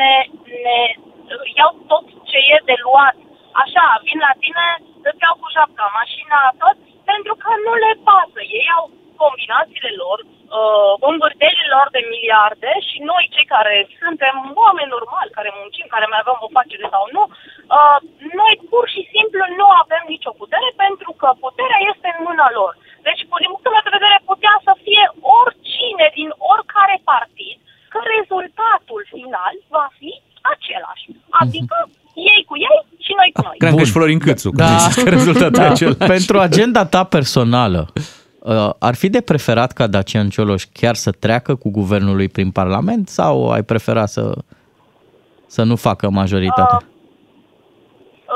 ne, ne uh, iau tot ce e de luat. Așa, vin la tine, îți iau cu japca, mașina, tot, pentru că nu le pasă. Ei au combinațiile lor, uh, învârtelile lor de miliarde și noi, cei care suntem oameni normali, care muncim, care mai avem o facere sau nu, uh, noi pur și simplu nu avem nicio putere pentru că puterea este în mâna lor. Deci, din punctul meu de vedere, putea să fie oricine din oricare partid, că rezultatul final va fi același. Adică ei cu ei și noi cu noi. Cream că ești Florin Câțu, că zici că rezultatul e același. Da. Pentru agenda ta personală, uh, ar fi de preferat ca Dacian Cioloș chiar să treacă cu guvernul lui prin Parlament sau ai prefera să, să nu facă majoritate?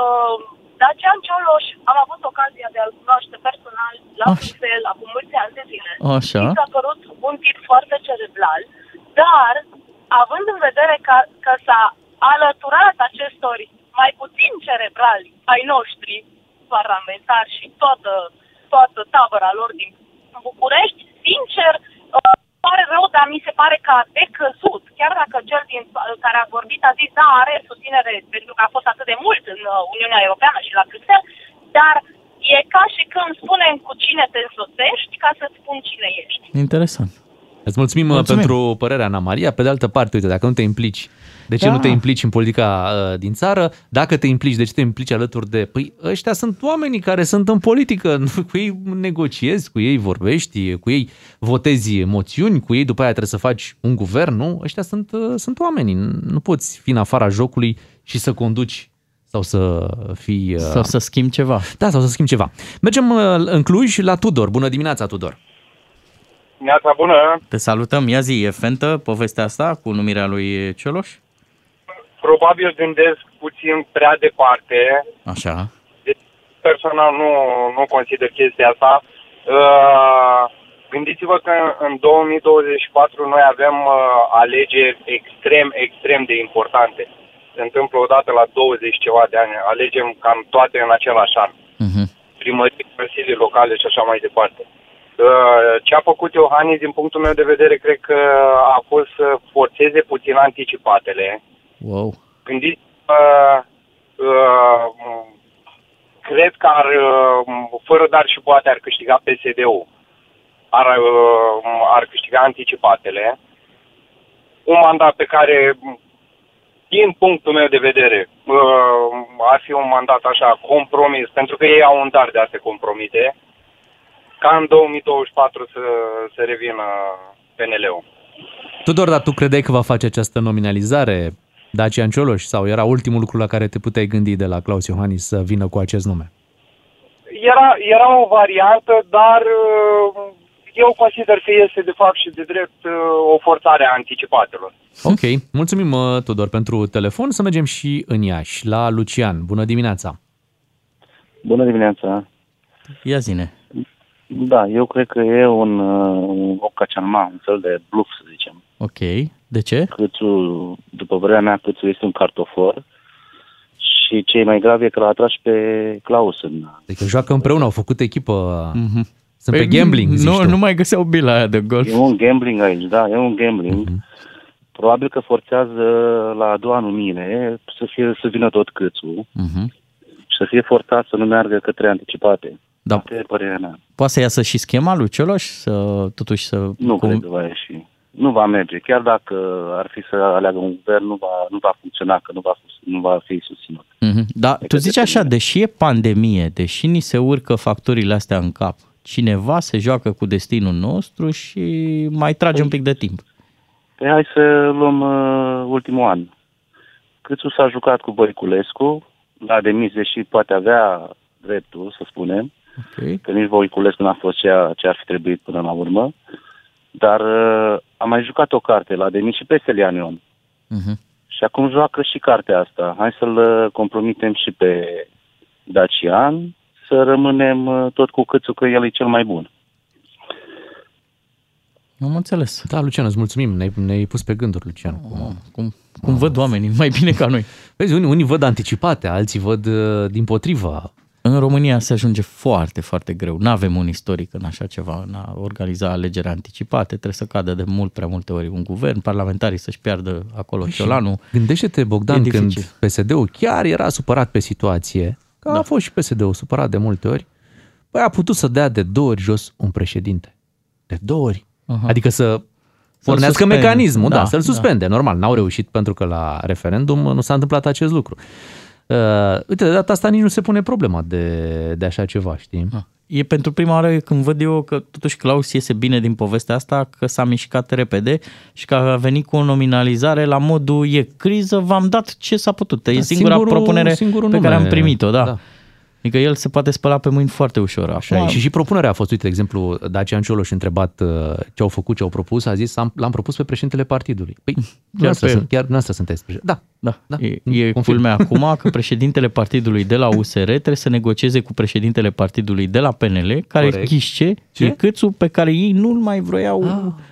Uh, Dacian Cioloș, am avut ocazia de a-l cunoaște personal la Bruxelles, acum mulți ani de zile. Așa. Mi s-a părut un tip foarte cerebral, dar având în vedere că, că s-a alăturat acestor mai puțin cerebrali ai noștri parlamentari și toată, toată tabăra lor din București, sincer, uh, pare rău, dar mi se pare că a decăzut. Chiar dacă cel din, care a vorbit a zis, da, are susținere pentru că a fost atât de mult în uh, Uniunea Europeană și la Bruxelles, dar e ca și când spunem cu cine te însoțești ca să spun cine ești. Interesant. Îți mulțumim, Mulțumim. mulțumim pentru părerea, Ana Maria. Pe de altă parte, uite, dacă nu te implici, de ce Da. nu te implici în politica uh, din țară? Dacă te implici, de ce te implici alături de... Păi ăștia sunt oamenii care sunt în politică, cu ei negociezi, cu ei vorbești, cu ei votezi moțiuni, cu ei după aia trebuie să faci un guvern, nu? Ăștia sunt, uh, sunt oamenii, nu poți fi în afara jocului și să conduci sau să fii... uh, Sau să schimbi ceva. Da, sau să schimbi ceva. Mergem uh, în Cluj la Tudor. Bună dimineața, Tudor! Neața bună! Te salutăm. Ia zi, e fentă povestea asta cu numirea lui Cioloș? Probabil gândesc puțin prea departe. Așa. Personal nu, nu consider chestia asta. Uh, gândiți-vă că în 2024 noi avem uh, alegeri extrem, extrem de importante. Se întâmplă odată la 20 ceva de ani. Alegem cam toate în același an. Uh-huh. primării, consilii locale și așa mai departe. Uh, Ce a făcut Iohannis, din punctul meu de vedere, cred că a fost să forțeze puțin anticipatele. Wow. Gândiți uh, uh, cred că ar, uh, fără dar și poate ar câștiga PSD-ul. Ar, uh, ar câștiga anticipatele. Un mandat pe care, din punctul meu de vedere, uh, ar fi un mandat așa compromis, pentru că ei au un dar de a se compromite, ca în 2024 să, să revină PNL-ul. Tudor, dar tu credeai că va face această nominalizare Dacian Cioloș sau era ultimul lucru la care te puteai gândi de la Claus Iohannis să vină cu acest nume? Era, era o variantă, dar uh, eu consider că este de fapt și de drept uh, o forțare a anticipatelor. Ok, mulțumim uh, Tudor pentru telefon. Să mergem și în Iași, la Lucian. Bună dimineața! Bună dimineața! Ia zine. Da, eu cred că e un, uh, un ocacianma, un fel de bluff, să zicem. Ok. De ce? Câțu, după părerea mea, Câțu este un cartofor și cei mai grav e că l-a atras pe Claus în... Adică joacă împreună, au făcut echipă. Mhm. Sunt Păi, pe gambling, zici nu, tu. nu mai găseau bila aia de golf. E un gambling aici, da, e un gambling. Probabil că forțează la a doua numire să, fie, să vină tot Câțu Mhm. și să fie forțat să nu meargă către anticipate. Da. Asta e părerea mea. Poate să iasă și schema lui Cioloș, să, totuși să... Nu cred că va ieși. Nu va merge. Chiar dacă ar fi să aleagă un guvern, nu va, nu va funcționa, că nu va, nu va fi susținut. Mhm. Da, tu zici așa, deși e pandemie, deși ni se urcă factorile astea în cap, cineva se joacă cu destinul nostru și mai trage un pic de timp. Păi hai să luăm uh, ultimul an. Câțu s-a jucat cu Voiculescu, l-a demis, deși poate avea dreptul, să spunem, okay. că nici Voiculescu n-a fost ceea ce ar fi trebuit până la urmă, dar uh, a mai jucat o carte, l-a demis și pe Stelian Ion. Mhm. Și acum joacă și cartea asta. Hai să-l uh, compromitem și pe Dacian, să rămânem uh, tot cu câțu că el e cel mai bun. Am înțeles. Da, Lucian, îți mulțumim. Ne-ai, ne-ai pus pe gânduri, Lucian. Oh, cum, cum văd oamenii mai bine ca noi. Vezi, unii, unii văd anticipate, alții văd uh, din potriva. În România se ajunge foarte, foarte greu. Nu avem un istoric în așa ceva, în a organiza alegeri anticipate. Trebuie să cadă de mult prea multe ori un guvern, parlamentarii să-și piardă acolo ciolanul. Gândește-te, Bogdan, E când dificil. PSD-ul chiar era supărat pe situație, că da. a fost și PSD-ul supărat de multe ori, păi a putut să dea de două ori jos un președinte. De două ori. Aha. Adică să pornească suspende. mecanismul, da, Da, să-l da. suspende. Normal, n-au reușit pentru că la referendum nu s-a întâmplat acest lucru. Uh, uite, de data asta nici nu se pune problema de, de așa ceva, știi? E pentru prima oară când văd eu că totuși Claus iese bine din povestea asta, că s-a mișcat repede și că a venit cu o nominalizare la modul e criză, v-am dat ce s-a putut. E Da, singura singurul- propunere singurul pe care nume. am primit-o, da. Da. Adică el se poate spăla pe mâini foarte ușor. Așa Acum, e. Și și propunerea a fost, uite, de exemplu, Dacian Cioloș întrebat uh, ce au făcut, ce au propus, a zis, am, l-am propus pe președintele partidului. Păi, chiar, pe să, el. chiar dumneavoastră sunteți președinte. Da, Da, Da, e, e confirm. culmea acum că președintele partidului de la USR trebuie să negocieze cu președintele partidului de la PNL, care Corect. ghișce Ce? e câțul pe care ei nu-l mai vroiau.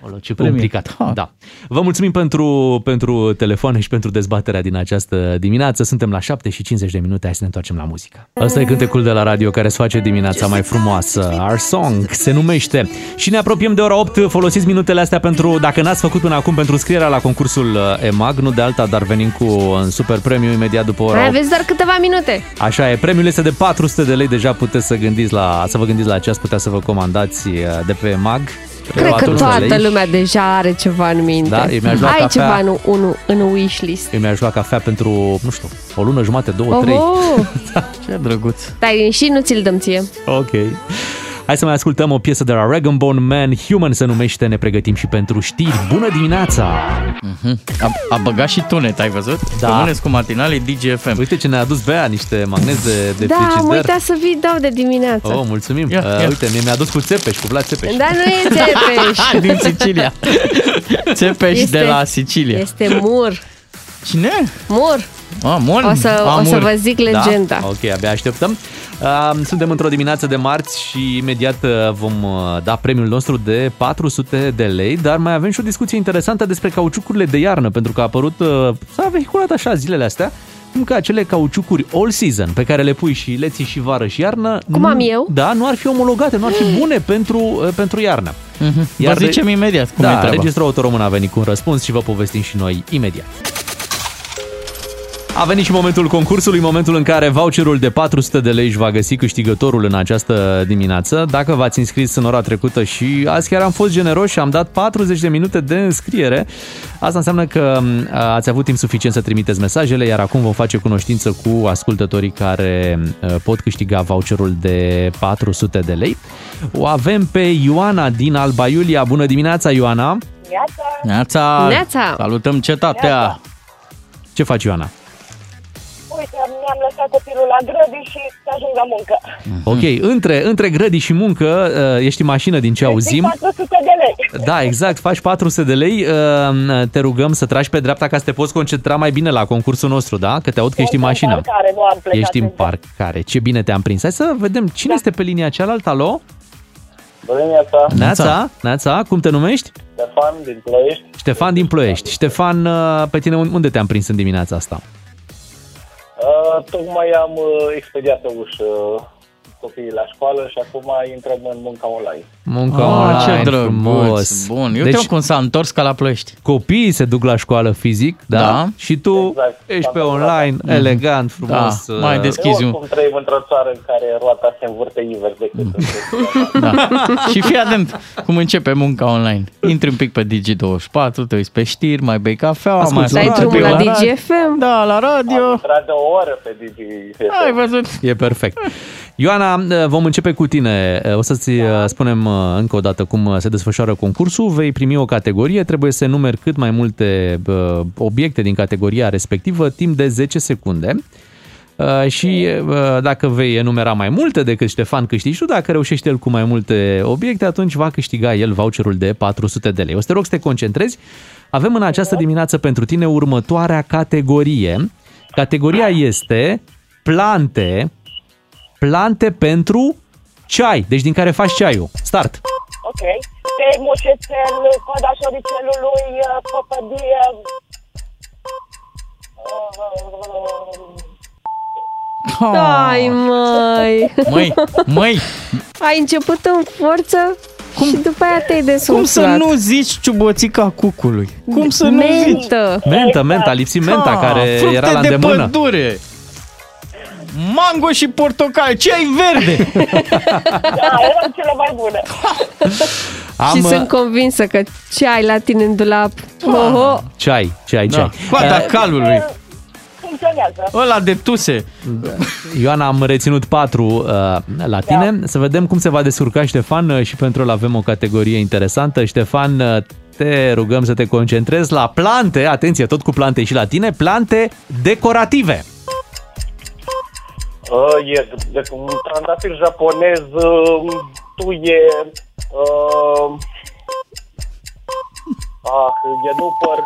Olo, ce Premier. complicat. Da. Da. Vă mulțumim pentru, pentru telefoane și pentru dezbaterea din această dimineață. Suntem la 7 și 50 de minute, hai să ne întoarcem la muzică. Asta e cântecul de la radio care îți face dimineața mai frumoasă. Our Song se numește. Și ne apropiem de ora 8. Folosiți minutele astea pentru, dacă n-ați făcut până acum, pentru scrierea la concursul uh, EMAG, nu de alta, dar venim cu un super premiu imediat după ora Mai 8. aveți doar câteva minute. Așa e, premiul este de 400 de lei, deja puteți să gândiți la, să vă gândiți la ce ați putea să vă comandați uh, de pe MAG. Cred că 400 de toată lei. lumea deja are ceva în minte. Da, eu mi-aș lua Ai cafea. ceva în, un, în wishlist. Eu mi-aș lua cafea pentru, nu știu, o lună jumate, două, trei. Oho! Ce drăguț. Stai și nu ți-l dăm ție. Ok. Hai să mai ascultăm o piesă de la Rag Bone Man, Human se numește, ne pregătim și pentru știri. Bună dimineața! A, a băgat și tunet, ai văzut? Da. Rămâneți cu matinale DGFM. Uite ce ne-a adus Bea, niște magnezi de, de da, am frigider. uitat să vii dau de dimineață. Oh, mulțumim. Ia, uh, ia. Uite, mie mi-a adus cu țepeș, cu Vlad Țepeș. Dar nu e țepeș. Din Sicilia. Țepeș Este- de la Sicilia. Este mur. Cine? Mur. A, Mon? O să, o să Amur. vă zic legenda. Da? Ok, abia așteptăm. Uh, Suntem într-o dimineață de marți și imediat uh, vom uh, da premiul nostru de 400 de lei, dar mai avem și o discuție interesantă despre cauciucurile de iarnă, pentru că a apărut, uh, s-a vehiculat așa zilele astea, cum că acele cauciucuri all season, pe care le pui și le ții și vară și iarnă, Cum nu, am eu? Da, nu ar fi omologate, nu ar fi bune pentru, uh, pentru iarnă. Mhm. Vă Iar de- zicem imediat cum e da, treaba. Registrul Auto Român a venit cu un răspuns și vă povestim și noi imediat. A venit și momentul concursului, momentul în care voucherul de 400 de lei își va găsi câștigătorul în această dimineață. Dacă v-ați înscris în ora trecută și azi chiar am fost generoși și am dat 40 de minute de înscriere, asta înseamnă că m, ați avut timp suficient să trimiteți mesajele, iar acum vom face cunoștință cu ascultătorii care uh, pot câștiga voucherul de 400 de lei. O avem pe Ioana din Alba Iulia. Bună dimineața, Ioana! Neața. Neața. Salutăm cetatea. Neața. Ce faci, Ioana? Uite, mi-am lăsat copilul la grădi și să ajung la muncă. Ok, între, între grădi și muncă, uh, ești în mașină din ce auzim. 400 de lei. Da, exact, faci 400 de lei. uh, Te rugăm să tragi pe dreapta ca să te poți concentra mai bine la concursul nostru, da? Că te aud că ești în mașină. Parcare, nu am plecat Ești în încă. parcare. Ce bine te-am prins. Hai să vedem cine este pe linia cealaltă. Alo? Bună dimineața, Neața, Neața, cum te numești? Stefan din Ploiești. Ștefan din Ploiești. Ștefan, uh, pe tine unde te-am prins în dimineața asta? Uh, tocmai am uh, expediat o ușă copiii la școală și acum intrăm în munca online. Munca Ah, online, ce drăguț. frumos. Bun, eu deci, deci, cum s-a întors ca la plăști. copiii se duc la școală fizic, da? Da. Și tu Exact. ești pe Am online, Mhm. elegant, frumos. Da, mai uh, deschizi Eu un... oricum trăim într-o țară în care roata se învârte invers decât în Da. și fii atent cum începe munca online. Intri un pic pe Digi24, te uiți pe știri, mai bei cafea, mai Asculți Dai asculti drumul un la pic radio. DGFM. Da, la radio. intrat de o oră pe Digi. Ai văzut? E perfect. Ioana, vom începe cu tine. O să-ți Da. spunem uh, încă o dată cum se desfășoară concursul. Vei primi o categorie, trebuie să numeri cât mai multe uh, obiecte din categoria respectivă timp de 10 secunde. Uh, și uh, dacă vei enumera mai multe decât Ștefan câștigi tu, dacă reușești el cu mai multe obiecte, atunci va câștiga el voucherul de 400 de lei. O să te rog să te concentrezi. Avem în această dimineață pentru tine următoarea categorie. Categoria este plante, plante pentru ceai, deci din care faci ceaiul. Start! Ok. Pe mușețel, coada șoricelului, păpădie... Ai, măi! Măi, măi, Ai început în forță cum? și după aia te-ai cum să desumflat. nu zici ciuboțica cucului? Cum să nu zici? Mentă! Menta, menta, lipsi menta, Ah, care fructe era la de îndemână. pădure. Mango și portocale, ce ai verde? Da, erau cele mai bune. Am, și sunt convinsă că ce ai la tine în dulap. Oho, Ceai, ceai, Da. ceai. Coada Uh, calului, Funcționează. ăla de tuse. Ioana, am reținut patru uh, la tine. Da. Să vedem cum se va descurca Ștefan uh, și pentru el avem o categorie interesantă. Ștefan, uh, te rugăm să te concentrezi la plante, atenție, tot cu plante și la tine, plante decorative. Uh, e de, un trandafir japonez, uh, tuie, uh, ah, e nupăr.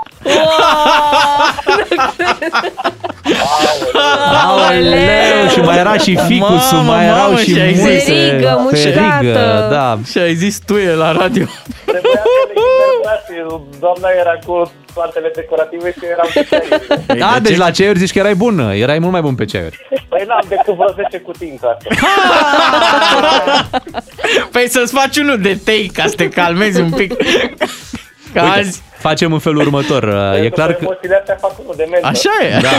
Aoleu, și mai era și ficusul, Mamă, mai erau mamă, și și ai zis. multe. Ferigă, mușcată. Ferigă, da. Și ai zis tuie la radio. Trebuia să le inversați. Doamna era cu plantele decorative și eram cu ceaiuri. Da, deci la ceaiuri zici că erai bun, erai mult mai bun pe ceaiuri. Păi n-am decât vreo 10 cutii în casă. Păi să-ți faci unul de tei ca să te calmezi un pic. Că Uite, azi... facem în felul următor. E clar că... Emoțiile astea fac unul de mentă. Așa e. Da.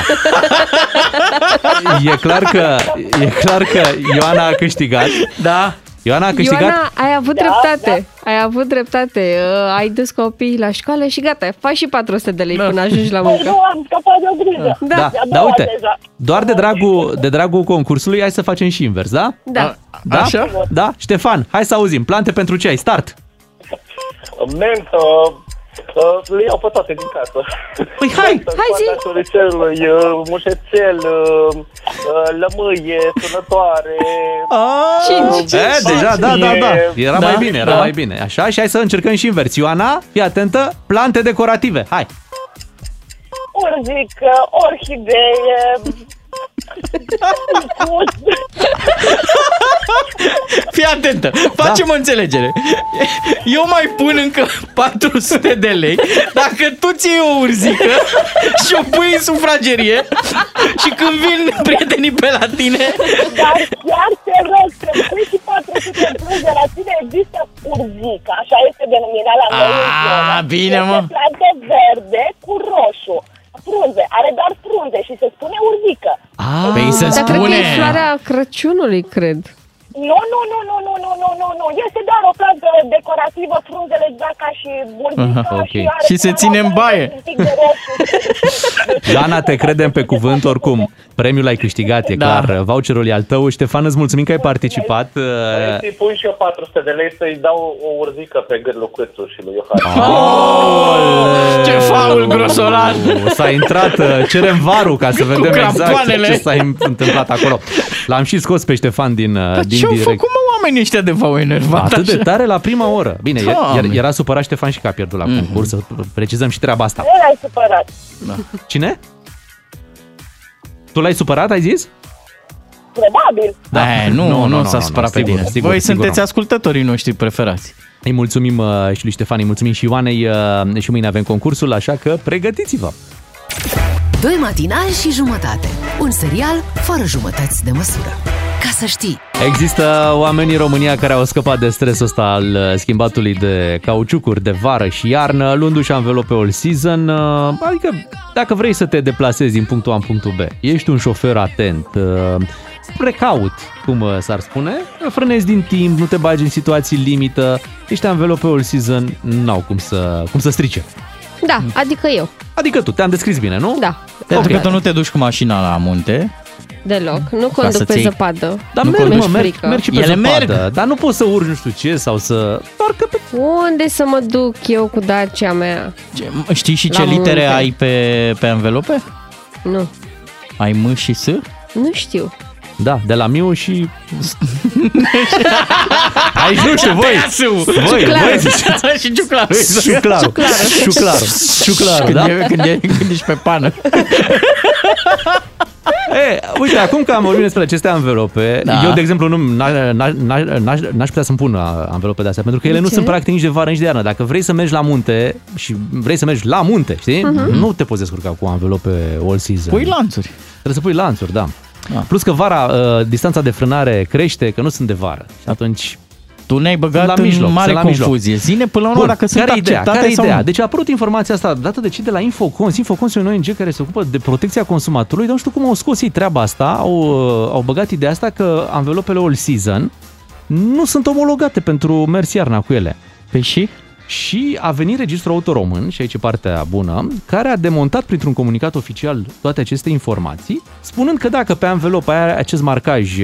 E clar că, e clar că Ioana a câștigat. Da. Ioana a câștigat. Ioana, ai avut dreptate. Ai avut dreptate. Uh, ai dus copiii la școală și gata, faci și 400 de lei până ajungi la muncă. Nu am scăpat de o grijă. Da. Da, De-a da, doua uite, deja. doar de dragul, de dragul concursului, hai să facem și invers, da? Da. Da? Așa? Da? Ștefan, hai să auzim. Plante pentru ce ai? Start! Mentă, uh, le iau pe toate din casă. Păi hai! Hai zi. Coada șoricelului, uh, mușețel, uh, uh, lămâie, sunătoare. Cinci. E, deja, da, da, da. Era Da, mai bine, era da. mai bine. Așa, și hai să încercăm și invers. Ioana, fii atentă, plante decorative. Hai! Urzică, orhidee, Fii atentă, facem o înțelegere. Eu mai pun încă 400 de lei dacă tu ții o urzică și o pui în sufragerie și când vin prietenii pe la tine, dar chiar te rog să pui și 400 de plus de la tine există urzică, așa este denumirea la noi în Ah, zonă. bine, mă. Este plante verde cu roșu. Frunze, are doar frunze și se spune urzică. Ah, Păi să Dar cred că spune. e floarea Crăciunului, cred. Nu, nu, nu, nu, nu, nu, nu, nu, nu. Este doar o plantă decorativă, frunzele exact ca și urzica Aha, ok. și are Și se ține în baie. un pic de roșu. Ioana, te credem pe cuvânt oricum. Premiul l-ai câștigat, e Da. clar. Voucherul e al tău. Ștefan, îți mulțumim că ai participat. Vrei să-i pun și eu 400 de lei să-i dau o urzică pe gârlul Câțu și lui Iohan. Oh, ce faul grosolan! S-a intrat, uh, cerem varul ca să vedem exact crampoanele. ce s-a întâmplat acolo. L-am și scos pe Ștefan din, uh, Dar din ce-au direct. făcut mă oamenii ăștia de v-au enervat Atât de așa? tare la prima oră. Bine, Doamne. Mhm. era, era supărat Ștefan și că a pierdut la concurs, să precizăm și treaba asta. Nu l-ai supărat. Cine? Tu l-ai supărat, ai zis? Probabil. Da. Eh, nu, Nu, nu, nu, nu, nu, s-a nu, supărat pe sigur, tine. sigur, Voi sigur sunteți nu. ascultătorii noștri preferați. Îi mulțumim uh, și lui Ștefan, îi mulțumim și Ioanei uh, și mâine avem concursul, așa că pregătiți-vă! Doi matinali și jumătate. Un serial fără jumătăți de măsură. Ca să știi. Există oameni în România care au scăpat de stresul ăsta al uh, schimbatului de cauciucuri de vară și iarnă, luându-și anvelope all season. uh, Adică, dacă vrei să te deplasezi din punctul A în punctul B, ești un șofer atent, uh, precaut, cum uh, s-ar spune, frânezi din timp, nu te bagi în situații limită, ești anvelope all season, n-au cum să, cum să strice. Da, adică eu. Adică tu, te-am descris bine, nu? Da, Pentru că tu nu te duci cu mașina la munte. Deloc. Nu să-ți conduc pe iei- zăpadă. Dar nu mergi, mi-e mă, mergi, frică. mergi și pe Ele zăpadă, merg. dar nu poți să urci nu știu ce sau să... Doar că pe... Unde să mă duc eu cu Dacia mea? Știi și ce La litere munte. ai pe, pe învelope? Nu, Ai M și S? nu știu. Da, de la Miu și... Aici nu știu, voi! Voi, Ciuclaru. voi ziceți. și ciuclaru. Ciuclaru. Ciuclaru. Ciuclaru, Când, da? e, când, e, când ești pe pană. E, uite, acum că am vorbit despre aceste anvelope, Da. da. eu, de exemplu, nu, n-aș, n-aș, n-aș, n-aș putea să-mi pun anvelope de astea, pentru că ele De nu ce? sunt practic nici de vară, nici de iarnă. Dacă vrei să mergi la munte și vrei să mergi la munte, știi? Mhm. Nu te poți descurca cu anvelope all season. Pui lanțuri. Trebuie să pui lanțuri, da. Da. Plus că vara, uh, distanța de frânare crește, că nu sunt de vară. Și atunci Tu ne-ai Sunt băgat la în mijloc, mare sunt la mijloc. confuzie. Zine până la urmă Bun, dacă sunt care e ideea? acceptate Care e sau ideea? nu. Deci a apărut informația asta dată de cei de la Infocons. Infocons e un ONG care se ocupă de protecția consumatorului, dar nu știu cum au scos ei treaba asta, au, uh, au băgat ideea asta că anvelopele all season nu sunt omologate pentru mers iarna cu ele. Păi și? Și a venit Registrul Auto Român, și aici e partea bună, care a demontat printr-un comunicat oficial toate aceste informații, spunând că dacă pe anvelopă ai acest marcaj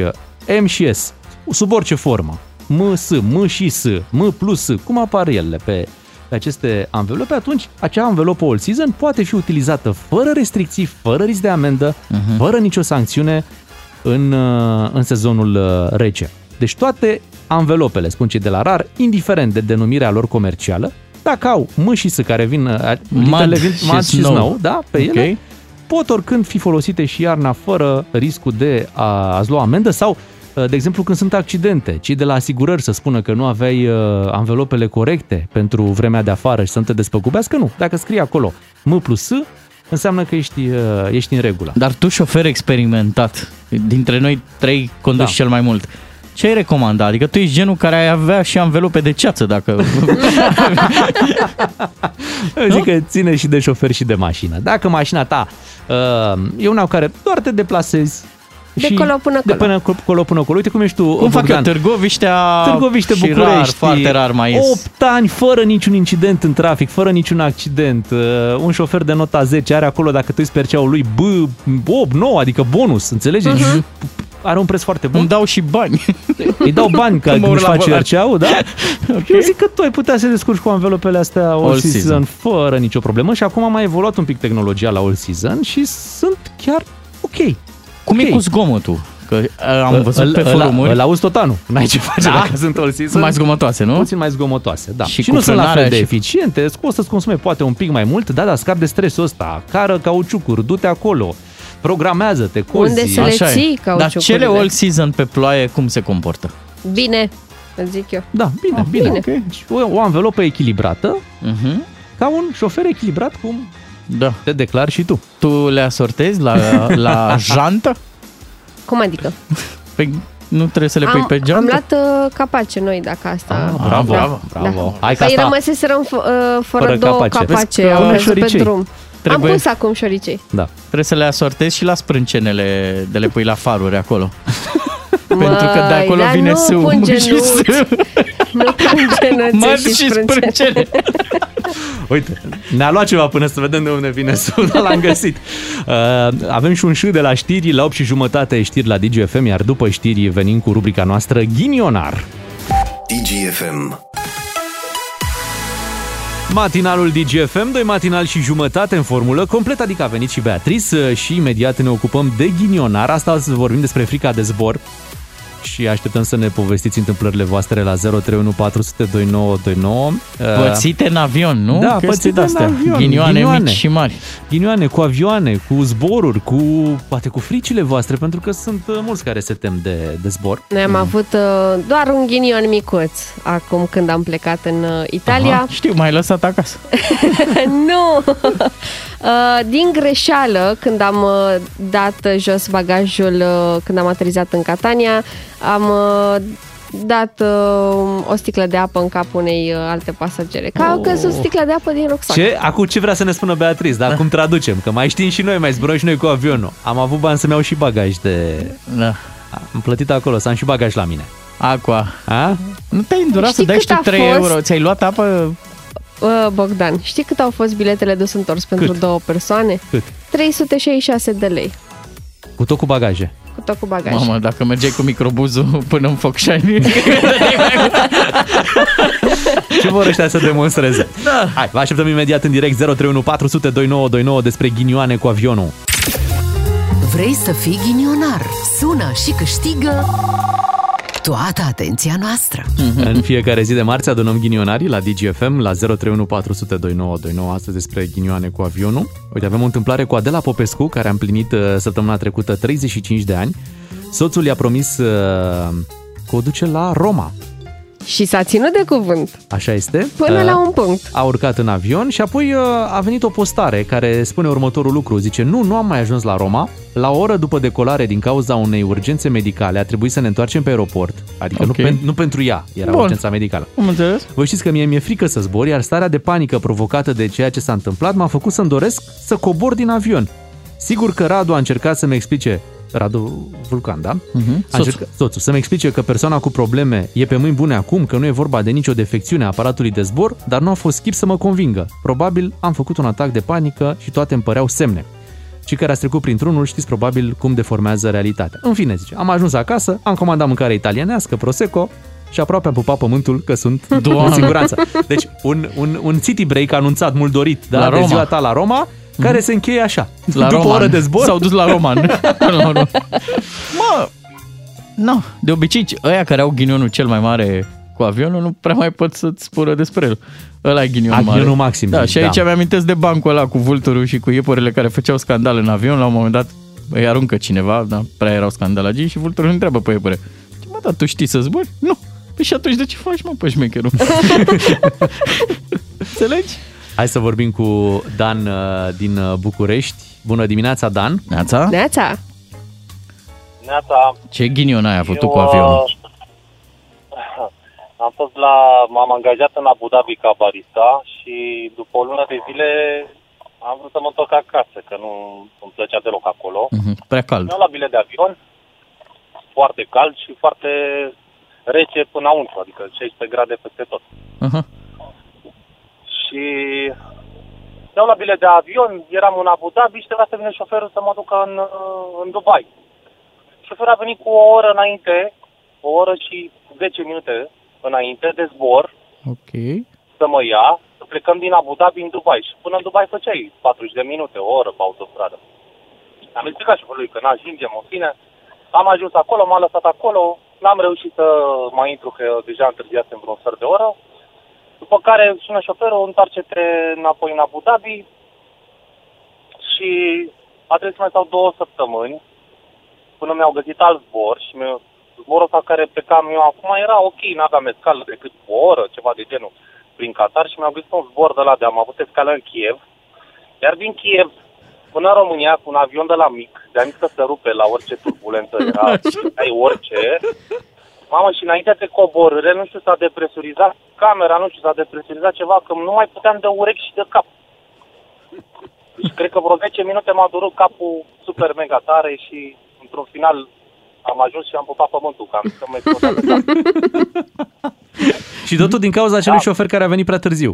M și S, sub orice formă, M, S, M și S, M plus S, cum apar ele pe, pe aceste anvelope, atunci acea anvelopă all season poate fi utilizată fără restricții, fără risc de amendă, uh-huh. fără nicio sancțiune în, uh, în sezonul uh, rece. Deci toate anvelopele, spun cei de la RAR, indiferent de denumirea lor comercială, dacă au M și S care vin, uh, literele vin și mud și snow. snow, da, pe Ok. ele, pot oricând fi folosite și iarna fără riscul de a, a-ți lua amendă sau, uh, de exemplu, când sunt accidente, cei de la asigurări să spună că nu aveai uh, anvelopele corecte pentru vremea de afară și să nu te despăgubească, nu. Dacă scrie acolo M plus S, înseamnă că ești, uh, ești în regulă. Dar tu, șofer experimentat, dintre noi trei conduci Da. cel mai mult. Ce ai recomanda? Adică tu ești genul care ai avea și anvelope de ceață dacă... Eu zic că ține și de șofer și de mașină. Dacă mașina ta uh, e una cu care doar te deplasezi De și colo până de colo. până co- colo până colo. Uite cum ești tu, Cum fac eu? Bogdan. Târgoviștea Târgoviște, și București. rar, foarte rar mai ies. 8 ani fără niciun incident în trafic, fără niciun accident. Uh, un șofer de nota 10 are acolo, dacă tu îi sperceau lui, B, 8, 9, adică bonus, înțelegi? Mhm. Are un preț foarte bun. Îmi dau și bani. Îi dau bani ca Când mă urc nu-și la face volan. RCA-ul, da? okay. Eu zic că tu ai putea să te descurci cu anvelopele astea all, All season, season. fără nicio problemă și acum a mai evoluat un pic tehnologia la all season și sunt chiar ok. Cum Ok. e cu zgomotul? Că uh, am văzut pe forumuri. Îl auzi tot anul. N-ai ce face Da. dacă sunt all season. Sunt mai zgomotoase, nu? Puțin mai zgomotoase, da. Și Și, cu nu sunt la fel frânarea de și- eficiente, o să-ți consume poate un pic mai mult, da, dar scap de stresul ăsta, cară cauciucuri, du-te acolo, programează-te, cozi. Unde să le Așa e. ții Dar cauciucurile? cele all season pe ploaie cum se comportă? Bine, îți zic eu. Da, bine, Ah, bine. bine. bine. O, o anvelopă echilibrată, Uh-huh. ca un șofer echilibrat, cum Da. te declari și tu. Tu le asortezi la, la jantă? Cum adică? Păi nu trebuie să le pui am, pe am geantă? luat uh, capace noi, dacă asta... Ah, bravo, Da. bravo, bravo. Hai că Păi asta- rămăseserăm f- uh, fără, Fără două capace. capace, Vezi că au pune căzut pe șoricei. drum. Trebuie- Am pus acum șoricei. Da. Trebuie să le asortezi și la sprâncenele de le pui la faruri acolo. Pentru că de acolo dar vine nu sâul pun și genuți. sâul. Nu pun genuțe Mărți și și sprâncene. sprâncene. Uite, ne-a luat ceva până să vedem de unde vine sul, dar l-am găsit. Uh, avem și un ș de la știri, la 8 și jumătate știri la DGFM, iar după știri venim cu rubrica noastră Ghinionar. DGFM. Matinalul DGFM, doi matinal și jumătate în formulă complet, adică a venit și Beatrice și imediat ne ocupăm de ghinionar. Asta să vorbim despre frica de zbor și așteptăm să ne povestiți întâmplările voastre la 031 400 2929. Pățite în avion, nu? Da, Chestii pățite în de-astea. avion. Ghinioane mici și mari. Ghinioane cu avioane, cu zboruri, cu poate cu fricile voastre, pentru că sunt uh, mulți care se tem de, de zbor. Noi am avut uh, doar un ghinion micuț acum când am plecat în uh, Italia. Aha, știu, m-ai lăsat acasă. nu! Uh, Din greșeală, când am uh, dat jos bagajul, uh, când am aterizat în Catania, am uh, dat uh, o sticlă de apă în capul unei uh, alte pasagere. Ca a Oh. căzut sticla de apă din rucsac. Ce? Acum ce vrea să ne spună Beatriz? Dar cum traducem? Că mai știm și noi, mai zburăm și noi cu avionul. Am avut bani să-mi iau și bagaj de... Da. Am plătit acolo, să am și bagaj la mine. Aqua. A? Nu te-ai îndurat Știi să dai cât și tu a 3 fost? euro? Ți-ai luat apă? Uh, Bogdan, știi cât au fost biletele dus întors pentru Cât? două persoane? Cât? 366 de lei, Cu tot cu bagaje. Cu tot cu bagaj. Mamă, dacă mergeai cu microbuzul până în Focșani. Ce vor ăștia să demonstreze? Da. Hai, vă așteptăm imediat în direct 031 400 2929 despre ghinioane cu avionul. Vrei să fii ghinionar? Sună și câștigă toată atenția noastră. În fiecare zi de marți adunăm ghinionarii la DGFM la 031 400 2929 astăzi despre ghinioane cu avionul. Uite, avem o întâmplare cu Adela Popescu, care a împlinit uh, săptămâna trecută 35 de ani. Soțul i-a promis uh, că o duce la Roma. Și s-a ținut de cuvânt Așa este. până Uh, la un punct. a urcat în avion și apoi uh, a venit o postare care spune următorul lucru. Zice, nu, nu am mai ajuns la Roma. La o oră după decolare, din cauza unei urgențe medicale, a trebuit să ne întoarcem pe aeroport. Adică Ok. nu, pen, nu pentru ea, era Bun. urgența medicală. Am înțeles? Vă știți că mie mi-e frică să zbor, iar starea de panică provocată de ceea ce s-a întâmplat m-a făcut să-mi doresc să cobor din avion. Sigur că Radu a încercat să-mi explice Radu Vulcan, da? Mhm. A încercat, soțul, să-mi explice că persoana cu probleme e pe mâini bune acum, că nu e vorba de nicio defecțiune a aparatului de zbor, dar nu a fost chip să mă convingă. Probabil am făcut un atac de panică și toate îmi păreau semne. Și care ați trecut printr-unul, știți probabil cum deformează realitatea. În fine, zice, am ajuns acasă, am comandat mâncare italienească, prosecco, și aproape am pupat pământul că sunt Doamne. în siguranță. Deci, un, un, un city break anunțat mult dorit da, La de Roma. ziua ta la Roma, care se încheie așa. La După o Roman. oră de zbor, S-au dus la Roman. Până la urmă. Mă, nu, de obicei, ăia care au ghinionul cel mai mare cu avionul nu prea mai pot să-ți spună despre el. Ăla e ghinion A, mare. ghinionul maxim, Da, zici, și aici da. mi-amintesc de bancul ăla cu vulturul și cu iepurile care făceau scandal în avion. La un moment dat îi aruncă cineva, da, prea erau scandalagii și vulturul îl întreabă pe iepure. Ce mă, dar tu știi să zbori? Nu. Păi și atunci de ce faci, mă, pe șmecherul? Înțelegi? Hai să vorbim cu Dan uh, din uh, București. Bună dimineața, Dan. Neața? Neața! Neața, Ce ghinion ai avut tu eu, cu avionul? uh, Am fost la... M-am angajat în Abu Dhabi ca barista și după o lună de zile am vrut să mă întorc acasă, că nu îmi plăcea deloc acolo. Mhm, Prea cald. Mi-am luat bilet de avion, foarte cald și foarte rece până înăuntru, adică 16 grade peste tot. Aha. Și mi-am luat bilet de avion, eram în Abu Dhabi și trebuia să vină șoferul să mă ducă în, uh, în Dubai. Șoferul a venit cu o oră înainte, o oră și 10 minute înainte de zbor, Ok. să mă ia, să plecăm din Abu Dhabi în Dubai. Și până în Dubai făceai 40 de minute, o oră pe autostradă. Am explicat șoferului că n-ajungem, în fine. Am ajuns acolo, m-am lăsat acolo, n-am reușit să mai intru, că deja întârziasem vreo sfert de oră. După care sună șoferul, întoarce-te înapoi în Abu Dhabi și a trebuit să mai stau două săptămâni până mi-au găsit alt zbor și mi zborul ăsta care plecam eu acum era ok, n-aveam escală decât o oră, ceva de genul, prin Qatar și mi-au găsit un zbor de la de am avut escală în Kiev, iar din Kiev până în România cu un avion de la mic, de am zis că se rupe la orice turbulență era, ai orice, Mamă, și înainte de coborâre, nu știu, s-a depresurizat camera, nu știu, s-a depresurizat ceva, că nu mai puteam de urechi și de cap. Și cred că vreo 10 minute m-a durut capul super mega tare și într-un final am ajuns și am pupat pământul, că am zis că mă explodat de cap. Și totul din cauza acelui șofer care a venit prea târziu.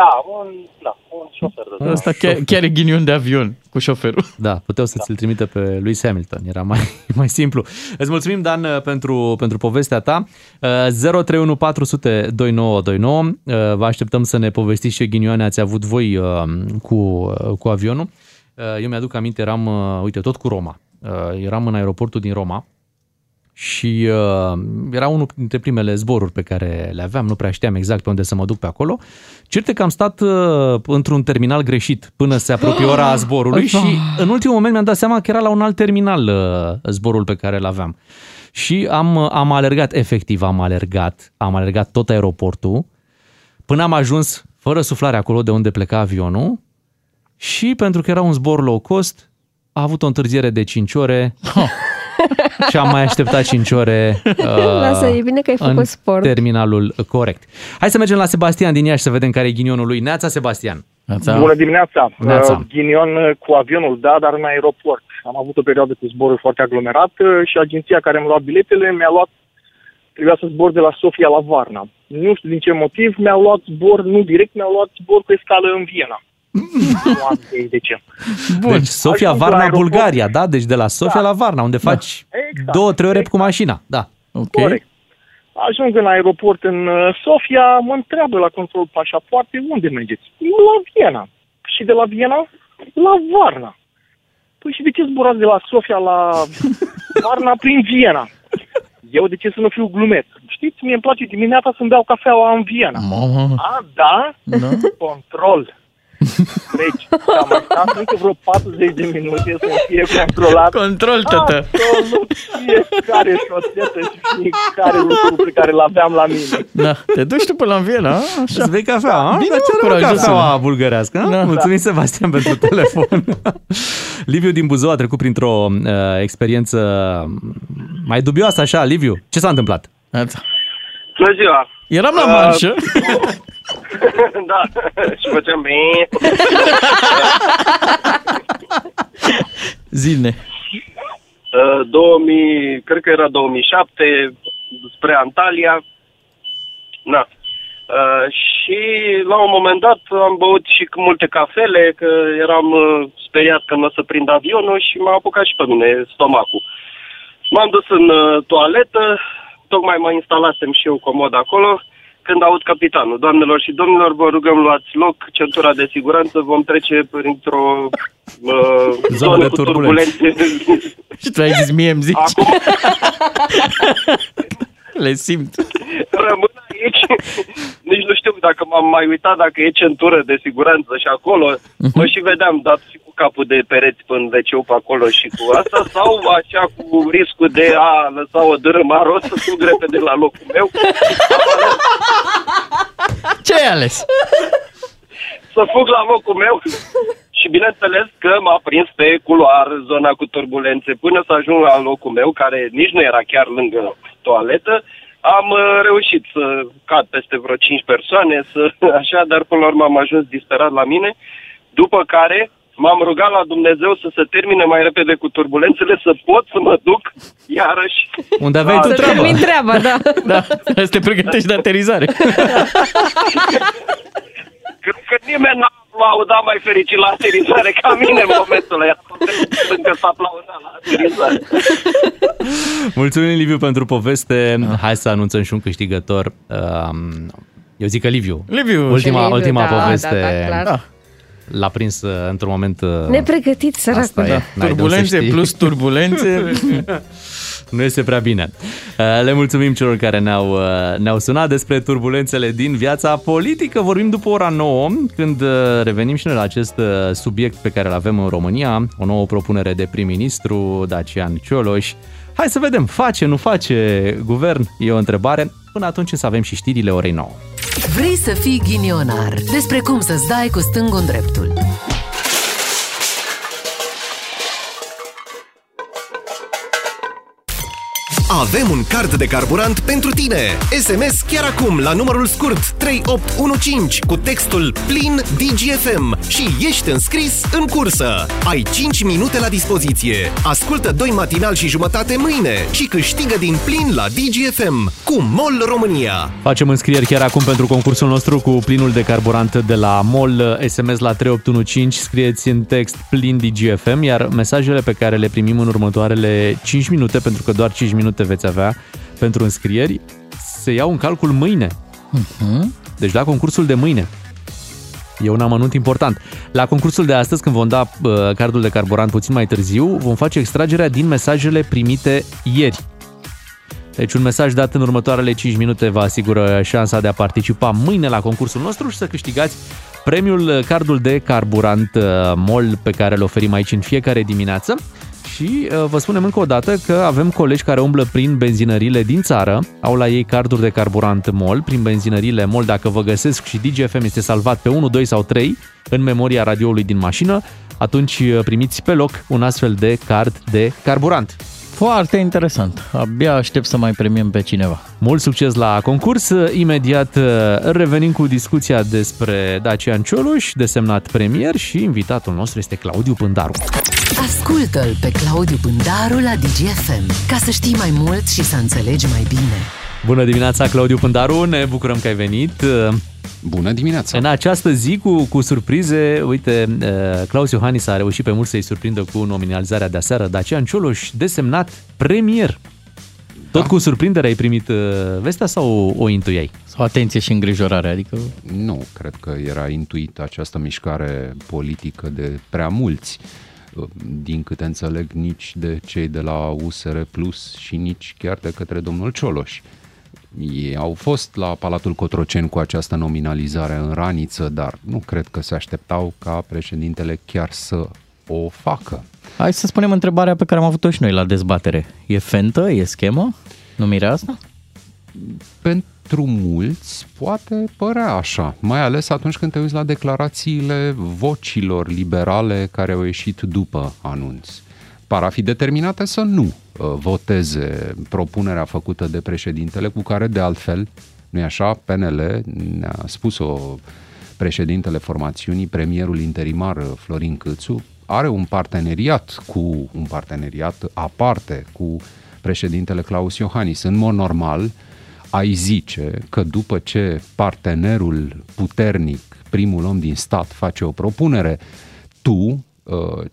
Da, un, da, un șofer de Asta chiar, chiar e ghinion de avion cu șoferul. Da, puteau să ți-l trimită pe Lewis Hamilton, era mai, mai simplu. Îți mulțumim, Dan, pentru, pentru povestea ta. Uh, 031 400 2929. Uh, Vă așteptăm să ne povestiți ce ghinioane ați avut voi uh, cu, uh, cu avionul. Uh, Eu mi-aduc aminte, eram, uh, uite, tot cu Roma. Uh, Eram în aeroportul din Roma și uh, era unul dintre primele zboruri pe care le aveam, nu prea știam exact pe unde să mă duc pe acolo. Cert e că am stat uh, într-un terminal greșit până se apropie ora zborului și în ultimul moment mi-am dat seama că era la un alt terminal uh, zborul pe care îl aveam. Și am, uh, am alergat, efectiv am alergat, am alergat tot aeroportul până am ajuns fără suflare acolo de unde pleca avionul și pentru că era un zbor low cost, a avut o întârziere de 5 ore și am mai așteptat 5 ore uh, Lasă, e bine că ai făcut în sport. terminalul corect. Hai să mergem la Sebastian din Iași să vedem care e ghinionul lui. Neața, Sebastian. Neața. Bună dimineața! Neața. Uh, Ghinion uh, cu avionul, da, dar în aeroport. Am avut o perioadă cu zboruri foarte aglomerat uh, și agenția care mi-a luat biletele mi-a luat, trebuia să zbor de la Sofia la Varna. Nu știu din ce motiv, mi-a luat zbor, nu direct, mi-a luat zbor pe scală în Viena. Nu am idee de ce. Bun. Deci Sofia, Ajung la Varna, aeroport. Bulgaria, da? Deci de la Sofia Da. la Varna, unde faci Exact. două, trei ore cu mașina. Da. Ok. Corect. Ajung în aeroport în uh, Sofia, mă întreabă la control pașapoarte, unde mergeți? La Viena. Și de la Viena la Varna. Păi și de ce zburați de la Sofia la Varna prin Viena? Eu de ce să nu fiu glumeț? Știți, mie îmi place dimineața să-mi beau cafeaua în Viena. Mamă. A, da? Da. Control. Deci, am mai stat încă vreo 40 de minute să fie controlat. Control, tătă. Absolut fiecare șosetă și fiecare lucru pe care l-aveam la mine. Da. Te duci tu până la Viena, a? așa. Îți bei cafea, a? Bine, Dar ce mă, are mă curajos, cafeaua bulgărească? a? Da. Mulțumim, Sebastian, pentru telefon. Liviu din Buzău a trecut printr-o uh, experiență mai dubioasă așa. Liviu, ce s-a întâmplat? Neața. Bună ziua! Eram la Uh, manșă. da, și făceam bine. Zine. Uh, 2000, cred că era 2007, spre Antalya. Na. Uh, și la un moment dat am băut și cu multe cafele, că eram uh, speriat că nu o să prind avionul și m-a apucat și pe mine stomacul. M-am dus în uh, toaletă, tocmai mă instalasem și eu comod acolo, când aud capitanul. Doamnelor și domnilor, vă rugăm luați loc, centura de siguranță, vom trece printr-o uh, zonă de cu turbulențe. turbulențe. Și tu ai zis mie îmi zici. Acum Le simt. rămân aici, nici nu știu dacă m-am mai uitat dacă e centură de siguranță și acolo, mă și vedeam dat și cu capul de pereți până wc pe acolo și cu asta, sau așa cu riscul de a lăsa o dărâmă rost să fug repede la locul meu. Ce ai ales? să fug la locul meu și bineînțeles că m-a prins pe culoar zona cu turbulențe până să ajung la locul meu, care nici nu era chiar lângă toaletă. Am uh, reușit să cad peste vreo 5 persoane, să, așa, dar până la urmă am ajuns disperat la mine, după care m-am rugat la Dumnezeu să se termine mai repede cu turbulențele, să pot să mă duc iarăși. Unde aveai tu Să treabă. termin treaba, da. Da, să te pregătești de aterizare. Cred că nimeni n-a aplaudat mai fericit la aterizare ca mine în momentul ăla. Încă s-a aplaudat la aterizare. Mulțumim, Liviu, pentru poveste. Hai să anunțăm și un câștigător. Um, Eu zic că Liviu. Liviu. Ultima, Liviu, ultima da, poveste da, da, clar. Da. l-a prins uh, într-un moment... uh, Nepregătit, săracul. Asta e. Da. N-ai de unde să Turbulențe știi. plus turbulențe. Nu este prea bine. Uh, Le mulțumim celor care ne-au, uh, ne-au sunat despre turbulențele din viața politică. Vorbim după ora 9, când uh, revenim și noi la acest uh, subiect pe care îl avem în România, o nouă propunere de prim-ministru, Dacian Cioloș. Hai să vedem, face, nu face guvern? E o întrebare. Până atunci să avem și știrile orei 9. Vrei să fii ghinionar? Despre cum să-ți dai cu stângul în dreptul. Avem un card de carburant pentru tine. SMS chiar acum la numărul scurt 3815 cu textul plin DGFM și ești înscris în cursă. Ai 5 minute la dispoziție. Ascultă doi matinal și jumătate mâine și câștigă din plin la DGFM cu MOL România. Facem înscrieri chiar acum pentru concursul nostru cu plinul de carburant de la MOL SMS la 3815. Scrieți în text plin DGFM, iar mesajele pe care le primim în următoarele 5 minute, pentru că doar 5 minute veți avea pentru înscrieri, se iau în calcul mâine. Deci la concursul de mâine. E un amănunt important. La concursul de astăzi, când vom da uh, cardul de carburant puțin mai târziu, vom face extragerea din mesajele primite ieri. Deci un mesaj dat în următoarele 5 minute vă asigură șansa de a participa mâine la concursul nostru și să câștigați premiul uh, cardul de carburant uh, MOL pe care îl oferim aici în fiecare dimineață. Și uh, vă spunem încă o dată că avem colegi care umblă prin benzinările din țară, au la ei carduri de carburant MOL, prin benzinările MOL, dacă vă găsesc și DGFM este salvat pe 1, 2 sau 3 în memoria radioului din mașină, atunci uh, primiți pe loc un astfel de card de carburant. Foarte interesant. Abia aștept să mai premiem pe cineva. Mult succes la concurs! Imediat uh, revenim cu discuția despre Dacian Cioloș, desemnat premier și invitatul nostru este Claudiu Pândaru. Ascultă-l pe Claudiu Pândaru la DGFM ca să știi mai mult și să înțelegi mai bine. Bună dimineața, Claudiu Pândaru, ne bucurăm că ai venit. Bună dimineața! În această zi cu, cu surprize, uite, uh, Claus Iohannis a reușit pe mult să-i surprindă cu nominalizarea de aseară, Dacian Cioloș desemnat premier. Tot Da. cu surprindere ai primit uh, vestea sau o intuiai? Sau atenție și îngrijorare, adică... Nu, cred că era intuită această mișcare politică de prea mulți. Din câte înțeleg, nici de cei de la USR Plus și nici chiar de către domnul Cioloș. Ei au fost la Palatul Cotroceni cu această nominalizare în raniță, dar nu cred că se așteptau ca președintele chiar să o facă. Hai să spunem întrebarea pe care am avut-o și noi la dezbatere. E fentă? E schemă? Numirea asta? Pentru mulți poate părea așa, mai ales atunci când te uiți la declarațiile vocilor liberale care au ieșit după anunț. Par a fi determinate să nu uh, voteze propunerea făcută de președintele, cu care de altfel, nu-i așa, PNL ne-a spus-o președintele formațiunii, premierul interimar uh, Florin Câțu, are un parteneriat cu un parteneriat aparte cu președintele Claus Iohannis. În mod normal, ai zice că după ce partenerul puternic, primul om din stat, face o propunere, tu, uh,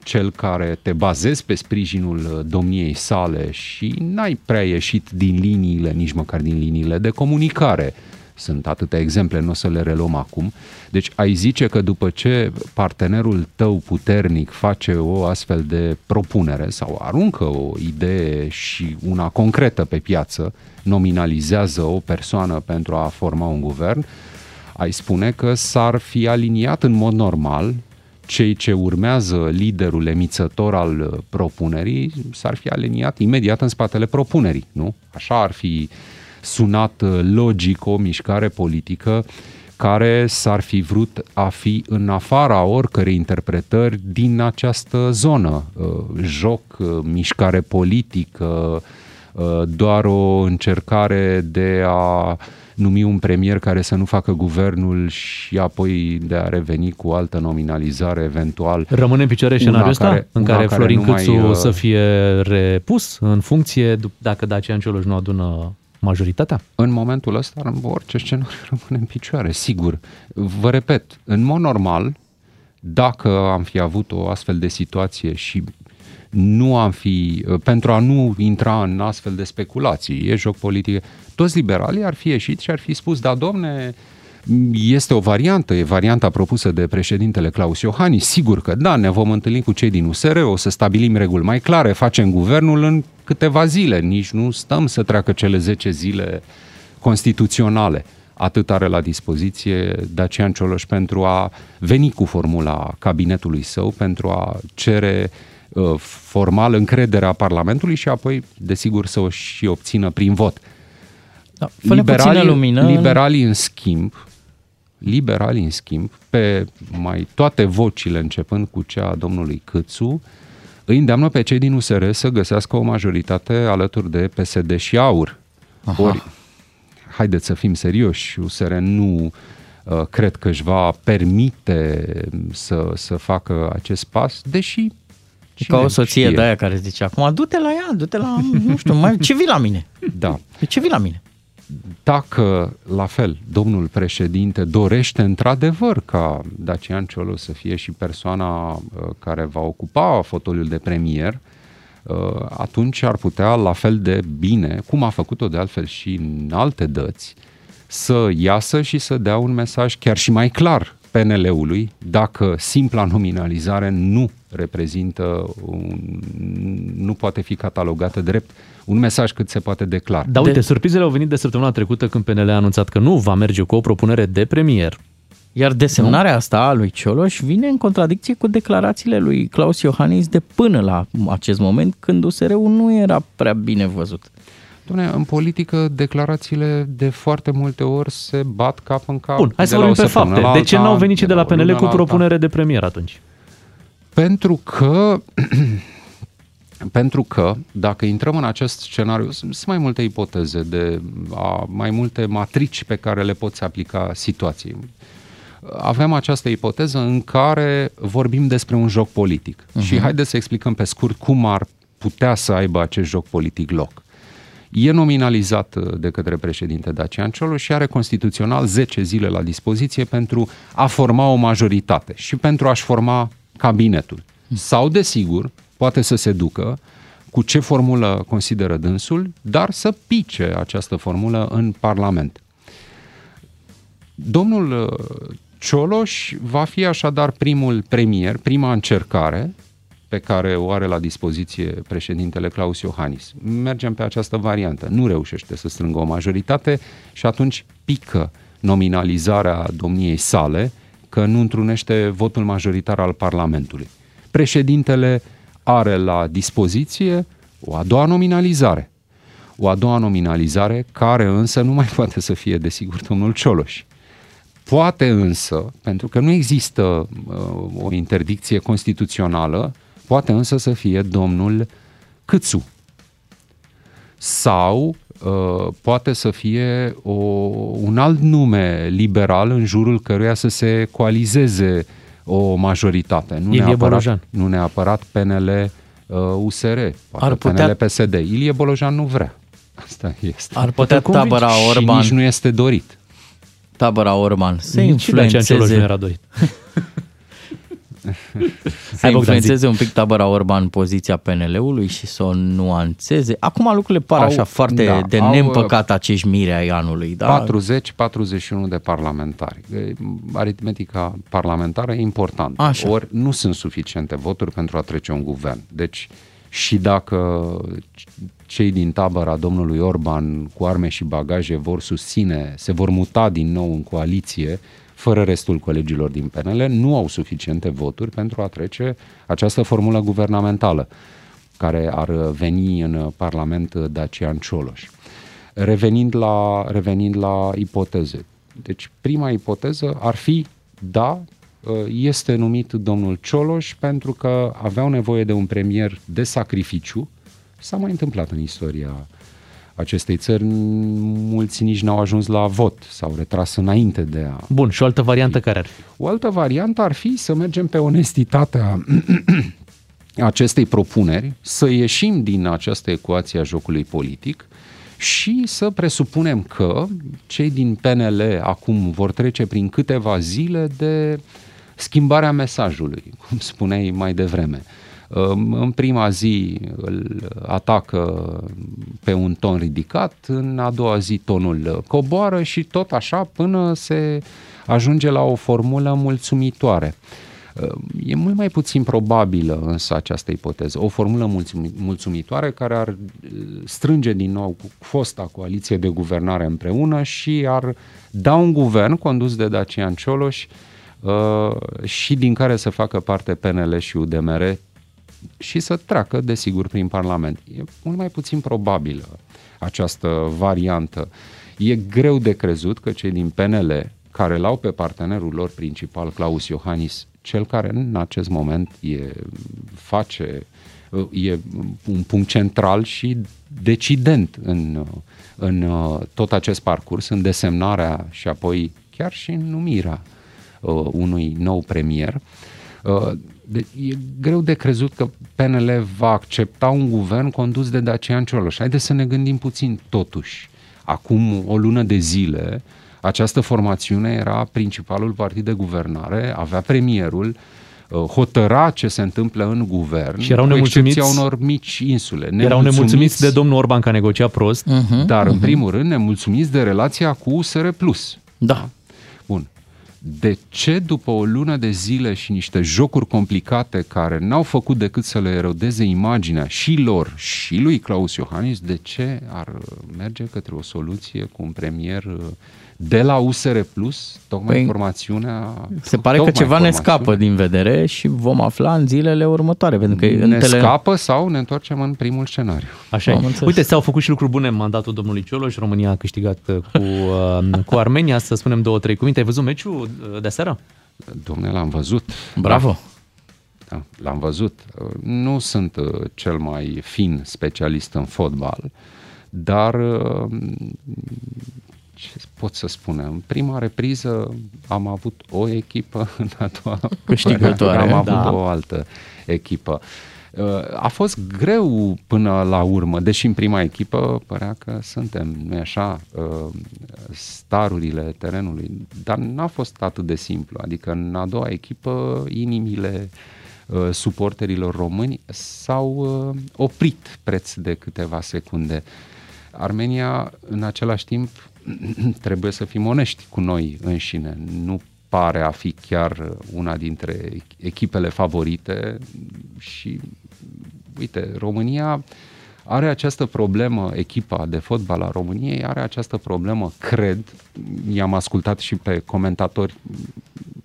cel care te bazezi pe sprijinul uh, domniei sale și n-ai prea ieșit din liniile, nici măcar din liniile de comunicare, sunt atâtea exemple, nu o să le reluăm acum. Deci ai zice că după ce partenerul tău puternic face o astfel de propunere sau aruncă o idee și una concretă pe piață, nominalizează o persoană pentru a forma un guvern, ai spune că s-ar fi aliniat în mod normal cei ce urmează liderul emițător al uh, propunerii s-ar fi aliniat imediat în spatele propunerii, nu? Așa ar fi sunat uh, logic o mișcare politică care s-ar fi vrut a fi în afara oricărei interpretări din această zonă. Uh, Joc, uh, mișcare politică, uh, doar o încercare de a numi un premier care să nu facă guvernul și apoi de a reveni cu altă nominalizare eventual. Rămâne în picioare Una scenariul ăsta care- în una care care Florin nu mai, Câțu uh, să fie repus în funcție dup- dacă Dacian Cioloș nu adună majoritatea? În momentul ăsta, în orice scenariu rămâne în picioare, sigur. Vă repet, în mod normal, dacă am fi avut o astfel de situație și nu am fi, pentru a nu intra în astfel de speculații, e joc politic, toți liberalii ar fi ieșit și ar fi spus, da, domne, este o variantă, e varianta propusă de președintele Claus Iohannis, sigur că da, ne vom întâlni cu cei din USR, o să stabilim reguli mai clare, facem guvernul în câteva zile, nici nu stăm să treacă cele 10 zile constituționale. Atât are la dispoziție Dacian Cioloș pentru a veni cu formula cabinetului său, pentru a cere uh, formal încrederea Parlamentului și apoi, desigur, să o și obțină prin vot. Da, fă-ne puțină lumină în- liberalii, în schimb, liberalii, în schimb, pe mai toate vocile, începând cu cea a domnului Câțu, îi îndeamnă pe cei din USR să găsească o majoritate alături de PSD și AUR. Aha. Ori, haideți să fim serioși, USR nu uh, cred că își va permite să, să facă acest pas, deși Ca o cine soție știe. de aia care zice acum, du-te la ea, du-te la, nu știu, mai, ce vii la mine? Da. Ce vii la mine? Dacă, la fel, domnul președinte dorește într-adevăr ca Dacian Cioloș să fie și persoana uh, care va ocupa fotoliul de premier, uh, atunci ar putea, la fel de bine, cum a făcut-o de altfel și în alte dăți, să iasă și să dea un mesaj chiar și mai clar PNL-ului dacă simpla nominalizare nu reprezintă, un, nu poate fi catalogată drept un mesaj cât se poate de clar. Dar uite, surprizele au venit de săptămâna trecută când PNL a anunțat că nu va merge cu o propunere de premier. Iar desemnarea asta a lui Cioloș vine în contradicție cu declarațiile lui Claus Iohannis de până la acest moment, când USR-ul nu era prea bine văzut. Dom'le, în politică, declarațiile de foarte multe ori se bat cap în cap. Bun, hai să de la vorbim o pe săptămână fapte. la De ce alta, n-au venit cei de la o lună PNL cu la alta. propunere de premier atunci? Pentru că, pentru că, dacă intrăm în acest scenariu, sunt sunt mai multe ipoteze, de a, mai multe matrici pe care le poți aplica situației. Avem această ipoteză în care vorbim despre un joc politic. Uh-huh. Și haideți să explicăm pe scurt cum ar putea să aibă acest joc politic loc. E nominalizat uh, de către președinte Dacian Cioloș și are constituțional 10 zile la dispoziție pentru a forma o majoritate și pentru a-și forma cabinetul. Sau, desigur, poate să se ducă cu ce formulă consideră dânsul, dar să pice această formulă în Parlament. Domnul uh, Cioloș va fi așadar primul premier, prima încercare pe care o are la dispoziție președintele Claus Iohannis. Mergem pe această variantă. Nu reușește să strângă o majoritate și atunci pică nominalizarea domniei sale că nu întrunește votul majoritar al Parlamentului. Președintele are la dispoziție o a doua nominalizare. O a doua nominalizare care însă nu mai poate să fie, desigur, domnul Cioloș. Poate însă, pentru că nu există uh, o interdicție constituțională, poate însă să fie domnul Câțu. Sau uh, poate să fie o, un alt nume liberal în jurul căruia să se coalizeze o majoritate. Nu Ilie neapărat, Bolojan. nu neapărat PNL uh, USR, poate Ar putea- PNL PSD. Ilie Bolojan nu vrea. Asta este. Ar putea tabăra Și Orban, nici nu este dorit. tabăra Orban să Nici Dacian Cioloș influențeze, nu era dorit. să Hai, Bogdan, influențeze un pic tabăra Orban poziția PNL-ului și să o nuanțeze. Acum lucrurile par Au- așa foarte da, de au, neîmpăcat acești mire ai anului. Da? 40-41 de parlamentari. E, Aritmetica parlamentară e importantă. Așa. Ori nu sunt suficiente voturi pentru a trece un guvern. Deci și dacă cei din tabăra domnului Orban cu arme și bagaje vor susține, se vor muta din nou în coaliție, fără restul colegilor din PNL, nu au suficiente voturi pentru a trece această formulă guvernamentală care ar veni în Parlament Dacian Cioloș. Revenind la, revenind la ipoteze. Deci prima ipoteză ar fi, da, este numit domnul Cioloș pentru că aveau nevoie de un premier de sacrificiu. S-a mai întâmplat în istoria acestei țări, mulți nici n-au ajuns la vot, s-au retras înainte de a... Bun, și o altă variantă care ar fi? O altă variantă ar fi să mergem pe onestitatea acestei propuneri, să ieșim din această ecuație a jocului politic și să presupunem că cei din PNL acum vor trece prin câteva zile de schimbarea mesajului, cum spuneai mai devreme. În prima zi îl atacă pe un ton ridicat, în a doua zi tonul coboară și tot așa până se ajunge la o formulă mulțumitoare. E mult mai puțin probabilă însă această ipoteză. O formulă mulțumi- mulțumitoare care ar strânge din nou cu fosta coaliție de guvernare împreună și ar da un guvern condus de Dacian Cioloș uh, și din care să facă parte PNL și UDMR și să treacă, desigur, prin Parlament. E mult mai puțin probabilă această variantă. E greu de crezut că cei din PNL, care l-au pe partenerul lor principal, Claus Iohannis, cel care în acest moment e, face, e un punct central și decident în, în tot acest parcurs, în desemnarea și apoi chiar și în numirea uh, unui nou premier. Uh, de, e greu de crezut că PNL va accepta un guvern condus de Dacian Cioloș. Haideți să ne gândim puțin totuși. Acum o lună de zile, această formațiune era principalul partid de guvernare, avea premierul, uh, hotăra ce se întâmplă în guvern, Și erau cu excepția nemulțumiți- unor mici insule. Erau nemulțumiți de domnul Orban că a negociat prost. Mhm. Dar, în primul rând, nemulțumiți de relația cu USR+. Da. Bun. De ce după o lună de zile și niște jocuri complicate care n-au făcut decât să le erodeze imaginea și lor și lui Claus Iohannis, de ce ar merge către o soluție cu un premier uh, de la USR Plus, tocmai Păi, formațiunea... Se pare că tocmai ceva ne formațiunea. scapă din vedere și vom afla în zilele următoare, pentru că în Ne tele... scapă sau ne întoarcem în primul scenariu. Așa e. Am înțeles. Uite, s-au făcut și lucruri bune în mandatul domnului Cioloș. România a câștigat uh, cu, uh, cu Armenia. Să spunem două, trei cuvinte. Ai văzut meciul uh, de seară? Domne, l-am văzut. Bravo! Da, l-am văzut. Nu sunt uh, cel mai fin specialist în fotbal, dar uh, ce pot să spun? În prima repriză am avut o echipă, în a doua Câștigătoare, am avut da. o altă echipă. Uh, A fost greu până la urmă, deși în prima echipă părea că suntem, nu așa, uh, starurile terenului, dar n-a fost atât de simplu. Adică în a doua echipă inimile uh, suporterilor români s-au uh, oprit preț de câteva secunde. Armenia, în același timp, trebuie să fim onești cu noi înșine. Nu pare a fi chiar una dintre echipele favorite și, uite, România are această problemă, echipa de fotbal a României are această problemă, cred, i-am ascultat și pe comentatori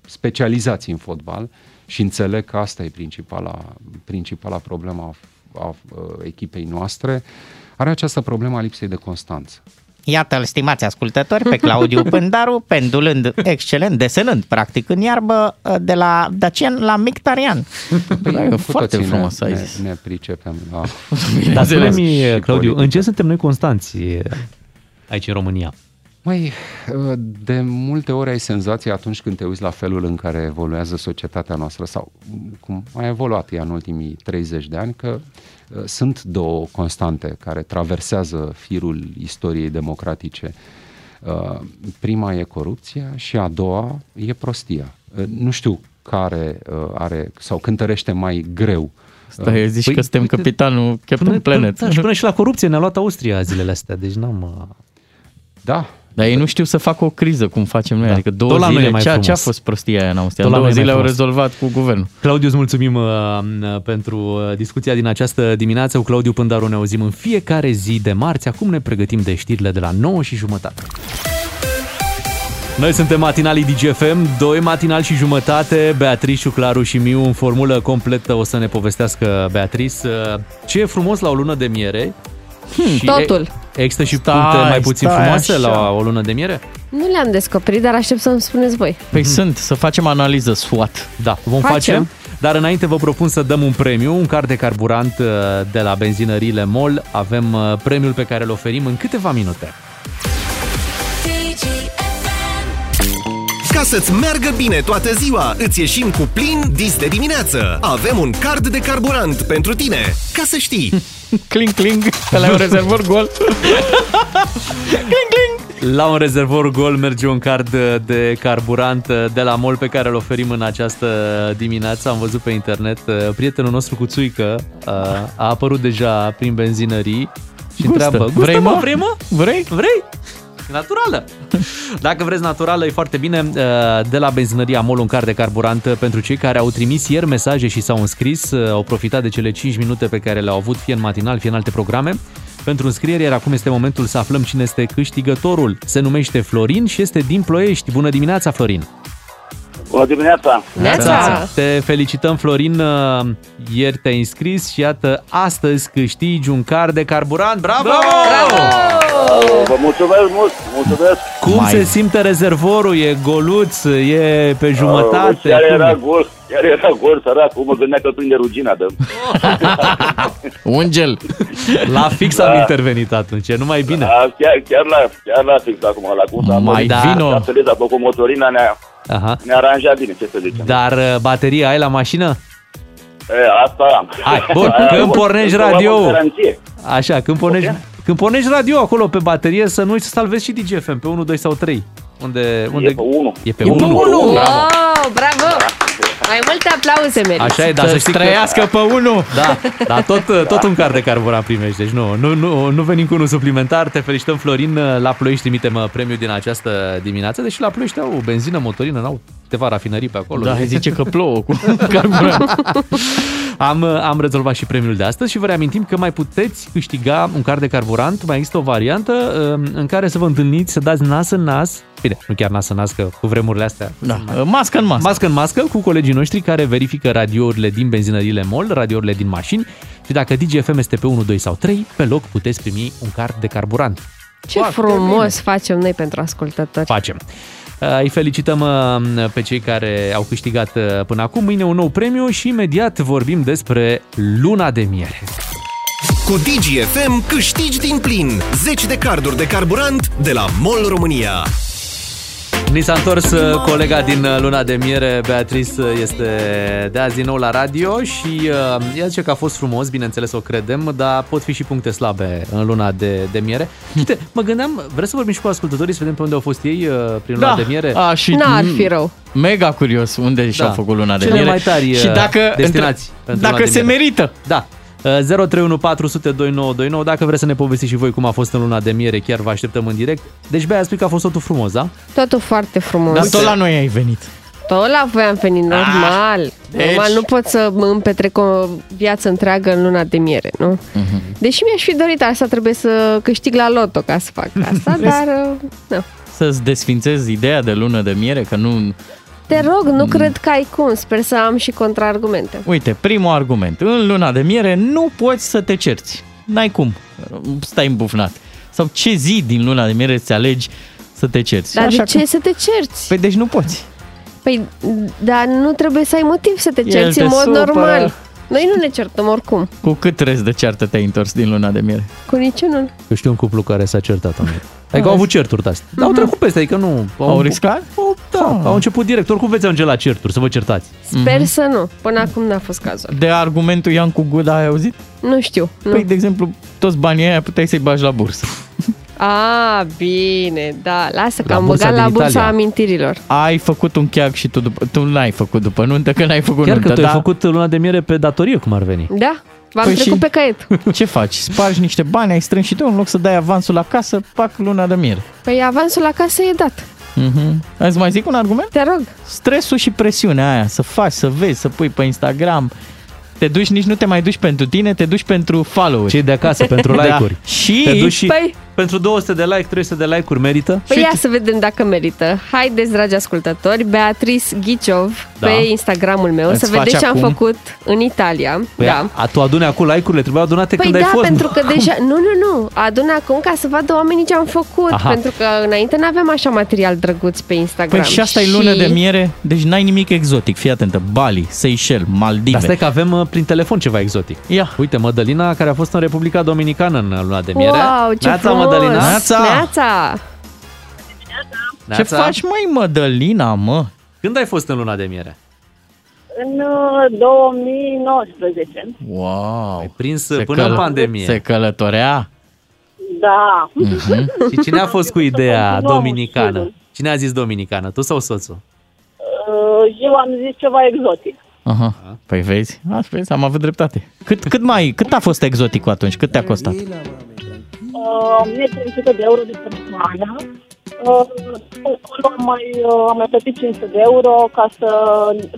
specializați în fotbal și înțeleg că asta e principala, principala problemă a, a, a echipei noastre, are această problemă a lipsei de constanță. Iată-l, stimați ascultători, pe Claudiu Pândaru, pendulând excelent, desenând practic în iarbă de la Dacian la Mictarian. Păi, Da, e cu foarte toții frumos ne, ai ne, zis. ne pricepem la... Dar spune-mi, Și Claudiu, politică. în ce suntem noi constanți uh, aici în România? Măi, de multe ori ai senzația atunci când te uiți la felul în care evoluează societatea noastră sau cum a evoluat ea în ultimii 30 de ani, că uh, sunt două constante care traversează firul istoriei democratice. Uh, Prima e corupția și a doua e prostia. Uh, Nu știu care uh, are sau cântărește mai greu. Stai, Uh, zici păi, că suntem uite, capitanul Captain Până, Planet. Până, da, și până și la corupție ne-a luat Austria zilele astea, deci n-am... uh, Da. Dar ei nu știu să facă o criză cum facem noi, Da. adică două Tot la noi e zile, mai ce, frumos. ce a fost prostia aia în Austria? Tot În la două noi e zile mai au frumos. rezolvat cu guvernul. Claudiu, îți mulțumim uh, pentru uh, discuția din această dimineață. Cu Claudiu Pândaru ne auzim în fiecare zi de marți. Acum ne pregătim de știrile de la 9 și jumătate. Noi suntem matinalii DGFM, doi matinali și jumătate, Beatrice, Claru și Miu în formulă completă o să ne povestească Beatrice uh, ce e frumos la o lună de miere. Hmm, Și totul. E, există și Stai, puncte mai puțin stai frumoase așa. la o lună de miere? Nu le-am descoperit, dar aștept să-mi spuneți voi. Păi sunt, să facem analiză SWOT. Da, vom face. Facem. Dar înainte vă propun să dăm un premiu, un card de carburant uh, de la benzinăriile MOL. Avem uh, premiul pe care îl oferim în câteva minute. Ca să-ți meargă bine toată ziua, îți ieșim cu plin dis de dimineață. Avem un card de carburant pentru tine. Ca să știi. cling, cling, ăla e un rezervor gol. La un rezervor gol merge un card de carburant uh, de la MOL pe care îl oferim în această dimineață. Am văzut pe internet, uh, prietenul nostru cu țuică uh, a apărut deja prin benzinării și Gustă. întreabă, "Gustă, Vrei, mă? Vrei, mă? Vrei? Vrei? Naturală. Dacă vreți naturală, e foarte bine. Uh, De la benzinăria MOL un card de carburant uh, pentru cei care au trimis ieri mesaje și s-au înscris, uh, au profitat de cele 5 minute pe care le-au avut fie în matinal, fie în alte programe. Pentru înscriere, iar acum este momentul să aflăm cine este câștigătorul. Se numește Florin și este din Ploiești. Bună dimineața, Florin! Bună dimineața! Te felicităm, Florin. Uh, Ieri te-ai înscris și iată, astăzi câștigi un card de carburant. Bravo! Bravo! Vă mulțumesc mult, mulțumesc! Cum Mai... se simte rezervorul? E goluț? E pe jumătate? Uh, chiar Cum era e? gol, chiar era gol, săracul, mă gândea că prinde rugina de Un gel. La fix am intervenit atunci, e numai bine. Da, chiar, chiar, la, chiar la fix acum, la cum s-a Mai mărit, vino. S-a sărit, a făcut motorina, ne-a, Aha. ne-a aranjat bine, ce să zicem. Dar uh, bateria ai la mașină? E, asta am. Hai, bun, Aia, când bun, pornești încă o am radio în garanție. Așa, când pornești, când pornești radio acolo pe baterie, să nu uiți să salvezi și DGFM pe 1, 2 sau 3. Unde, unde... E pe 1. E pe E 1. Wow, Bravo. Bravo! Mai mult Alte aplauze meriți. Așa e, dar să Să știi trăiască pe unul. Da, dar tot, tot un card de carburant primești, deci nu, nu, nu, nu venim cu unul suplimentar. Te felicităm, Florin, la Ploiești trimitem premiul din această dimineață, deși la Ploiești au benzină, motorină, n-au câteva rafinării pe acolo. Da, zice că plouă cu carburant. Am, am rezolvat și premiul de astăzi și vă reamintim că mai puteți câștiga un card de carburant. Mai există o variantă um, în care să vă întâlniți, să dați nas în nas. Bine, nu chiar nas în nas, că cu vremurile astea. Da, mască în mască. Mască în mască cu colegii noștri care verifică radiourile din benzinările MOL, radiourile din mașini și dacă DGFM este pe 1, 2 sau 3, pe loc puteți primi un card de carburant. Ce frumos facem noi pentru ascultători. Facem. Uh, Îi felicităm uh, pe cei care au câștigat uh, până acum. Mâine un nou premiu și imediat vorbim despre luna de miere. Cu DGFM câștigi din plin 10 de carduri de carburant de la MOL România. Ni s-a întors uh, colega din uh, luna de miere, Beatrice uh, este de azi din nou la radio și uh, ea zice că a fost frumos, bineînțeles o credem, dar pot fi și puncte slabe în luna de, de miere. Uite, mă gândeam, vreți să vorbim și cu ascultătorii să vedem pe unde au fost ei uh, prin luna de miere? A, și N-ar fi rău. Mega curios unde și-au făcut luna de Da. Cele miere. mai tari și uh, dacă, destinații pentru dacă luna de se miere. merită. Da. Uh, 031 400 2929 Dacă vreți să ne povestiți și voi cum a fost în luna de miere Chiar vă așteptăm în direct Deci Bea a spus că a fost totul frumos, da? Totul foarte frumos. Dar tot la noi ai venit. Tot la voi am venit, normal. deci- Normal, nu pot să mă îmi petrec o viață întreagă în luna de miere, nu? Deși mi-aș fi dorit asta, trebuie să câștig la loto ca să fac asta, dar... uh, Nu. Să-ți desfințezi ideea de lună de miere, că nu... Te rog, nu cred că ai cum. Sper să am și contraargumente. Uite, primul argument. În luna de miere nu poți să te cerți. N-ai cum. Stai îmbufnat. Sau ce zi din luna de miere ți alegi să te cerți? Dar Așa de ce că- să te cerți? Păi deci nu poți. Păi, dar nu trebuie să ai motiv să te El cerți te în mod supără. normal. Noi nu ne certăm oricum. Cu cât rest de ceartă te-ai întors din luna de miere? Cu niciunul. Eu știu un cuplu care s-a certat în Adică au avut certuri de astea. Dar au trecut peste, adică nu... Au riscat? Au, da, au început direct. Oricum veți ajunge la certuri, să vă certați. Sper să nu. Până acum n-a fost cazul. De argumentul Ian cu Guda ai auzit? Nu știu. Nu. Păi, de exemplu, toți banii aia puteai să-i bagi la bursă. A, bine, da. Lasă că La am bursa băgat la din bursa Italia. amintirilor. Ai făcut un cheag și tu după... Tu n-ai făcut după nuntă, că n-ai făcut Chiar nuntă, că tu da? ai făcut luna de miere pe datorie, cum ar veni. Da, v-am Păi trecut și- pe caiet. Ce faci? Spargi niște bani, ai strâns și tu, în loc să dai avansul la casă, pac luna de miere. Păi avansul la casă e dat. Mhm. Îți mai zic un argument? Te rog. Stresul și presiunea aia, să faci, să vezi, să pui pe Instagram. Te duci, nici nu te mai duci pentru tine, te duci pentru follow Cei de acasă, pentru Da. like-uri. Și... Te duci și Păi- pentru 200 de like, 300 de like-uri merită? Păi ia să vedem dacă merită. Haideți, dragi ascultători, Beatrice Ghiciov Da. pe Instagramul meu, Îți să faci vedeți ce am acum? făcut în Italia. Păi da. a, tu adune acum like-urile, trebuiau adunate Păi când da, ai fost. pentru că deja... Nu, nu, nu. Adun acum ca să vadă oamenii ce am făcut. Aha. Pentru că înainte nu aveam așa material drăguț pe Instagram. Păi și asta e lună de miere, deci n-ai nimic exotic. Fii atentă, Bali, Seychelles, Maldive. Dar stai că avem uh, prin telefon ceva exotic. Ia. Uite, Mădălina care a fost în Republica Dominicană în luna de miere. Wow, ce Neața, frumos! Mădălina. Neața! Ce Neața. faci, mai Mădălina, mă? Când ai fost în luna de miere? În uh, 2019. Wow! Ai prins Se până în pandemie. Se călătorea? Da. Mhm. Și cine a fost cu ideea Continuăm dominicană? șirul. Cine a zis dominicană? Tu sau soțul? Uh, Eu am zis ceva exotic. Aha. Păi vezi, a, vezi, am avut dreptate. Cât, cât, mai, cât a fost exoticul atunci? Cât te-a costat? Uh, 1500 de euro de persoană. Uh, acolo am mai, uh, am mai plătit 500 de euro ca să,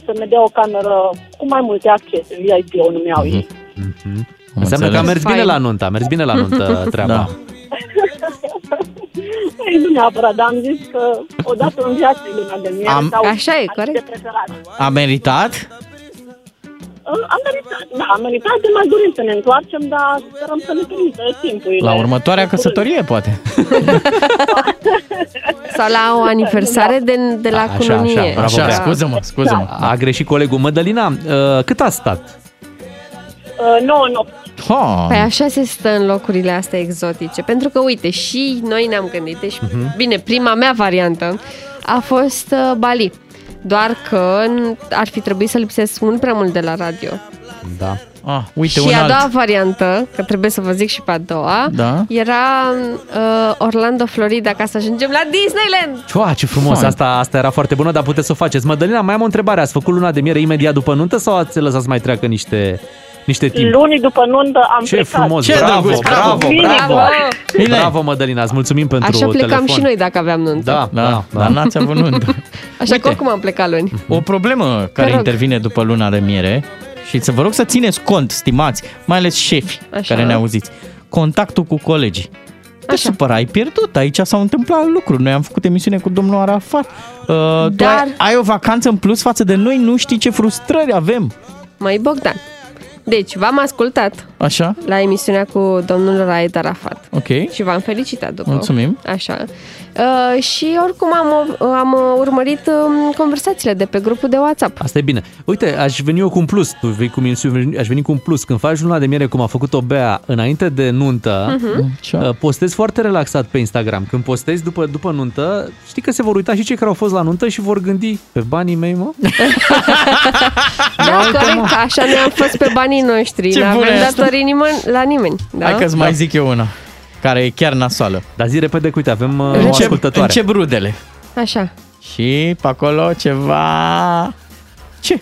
să ne dea o cameră cu mai multe accese. VIP o numeau ei. Înseamnă că a mers bine Fain. la nuntă, a mers bine la nuntă treaba. Da. Ei, nu neapărat, dar am zis că odată în viață e luna de miere. Am- sau Așa e, aș corect. de preferat. A meritat? Uh, Am meritat, da, am meritat, ne mai dorim să ne întoarcem, dar sperăm să ne permită timpul. La următoarea căsătorie, poate. Sau la o aniversare de, de la Așa, cununie. așa, bravo, Da. Bea. Scuză-mă, scuză-mă. A greșit colegul Mădălina. Uh, cât a stat? Uh, 9 nopți. Ha. Păi așa se stă în locurile astea exotice. Pentru că, uite, și noi ne-am gândit. Deci, Mhm. bine, prima mea variantă a fost uh, Bali. Doar că n- ar fi trebuit să lipsesc mult prea mult de la radio. Da. Ah, uite, și un a alt. doua variantă, că trebuie să vă zic și pe a doua, Da. era uh, Orlando, Florida, ca să ajungem la Disneyland. Cioa, ce frumos, Fain. asta, asta era foarte bună, dar puteți să o faceți. Mădălina, mai am o întrebare. Ați făcut luna de miere imediat după nuntă sau ați lăsat să mai treacă niște, niște timp? Luni după nuntă am Ce plecat. frumos, Ce bravo, drăguț, bravo, Bine, bravo, bă. Bine. bravo, Mădălina, îți mulțumim pentru Așa plecam telefon. și noi dacă aveam nuntă. Da, Da, da, dar da. n-ați avut nuntă. Așa că oricum am plecat luni. O problemă care rog. intervine după luna de miere și să vă rog să țineți cont, stimați, mai ales șefi Așa. care ne auziți, contactul cu colegii. Te supăra, ai pierdut. Aici s-au întâmplat lucruri. Noi am făcut emisiune cu domnul Arafat. Uh, tu Dar- ai, ai o vacanță în plus față de noi, nu știi ce frustrări avem. Mai Bogdan. Deci, v-am ascultat Așa? la emisiunea cu domnul Raed Arafat. Ok. Și v-am felicitat după. Mulțumim. Așa. Uh, și oricum am, am urmărit um, conversațiile de pe grupul de WhatsApp. Asta e bine. Uite, aș veni eu cu un plus. Tu vei cu misiune, aș veni cu un plus. Când faci luna de miere, cum a făcut-o Bea, înainte de nuntă, Mhm. uh, postezi foarte relaxat pe Instagram. Când postezi după, după nuntă, știi că se vor uita și cei care au fost la nuntă și vor gândi pe banii mei, mă? Da, corect, că așa ne-am fost pe banii noștri. Ce Nu bună avem e asta. datorii nimeni, la nimeni. Da? Hai că-ți mai zic eu una, care e chiar nasoală. Dar zi repede, că uite, avem uh, o Încep, ascultătoare. încep rudele. Așa. Și pe acolo ceva... Ce?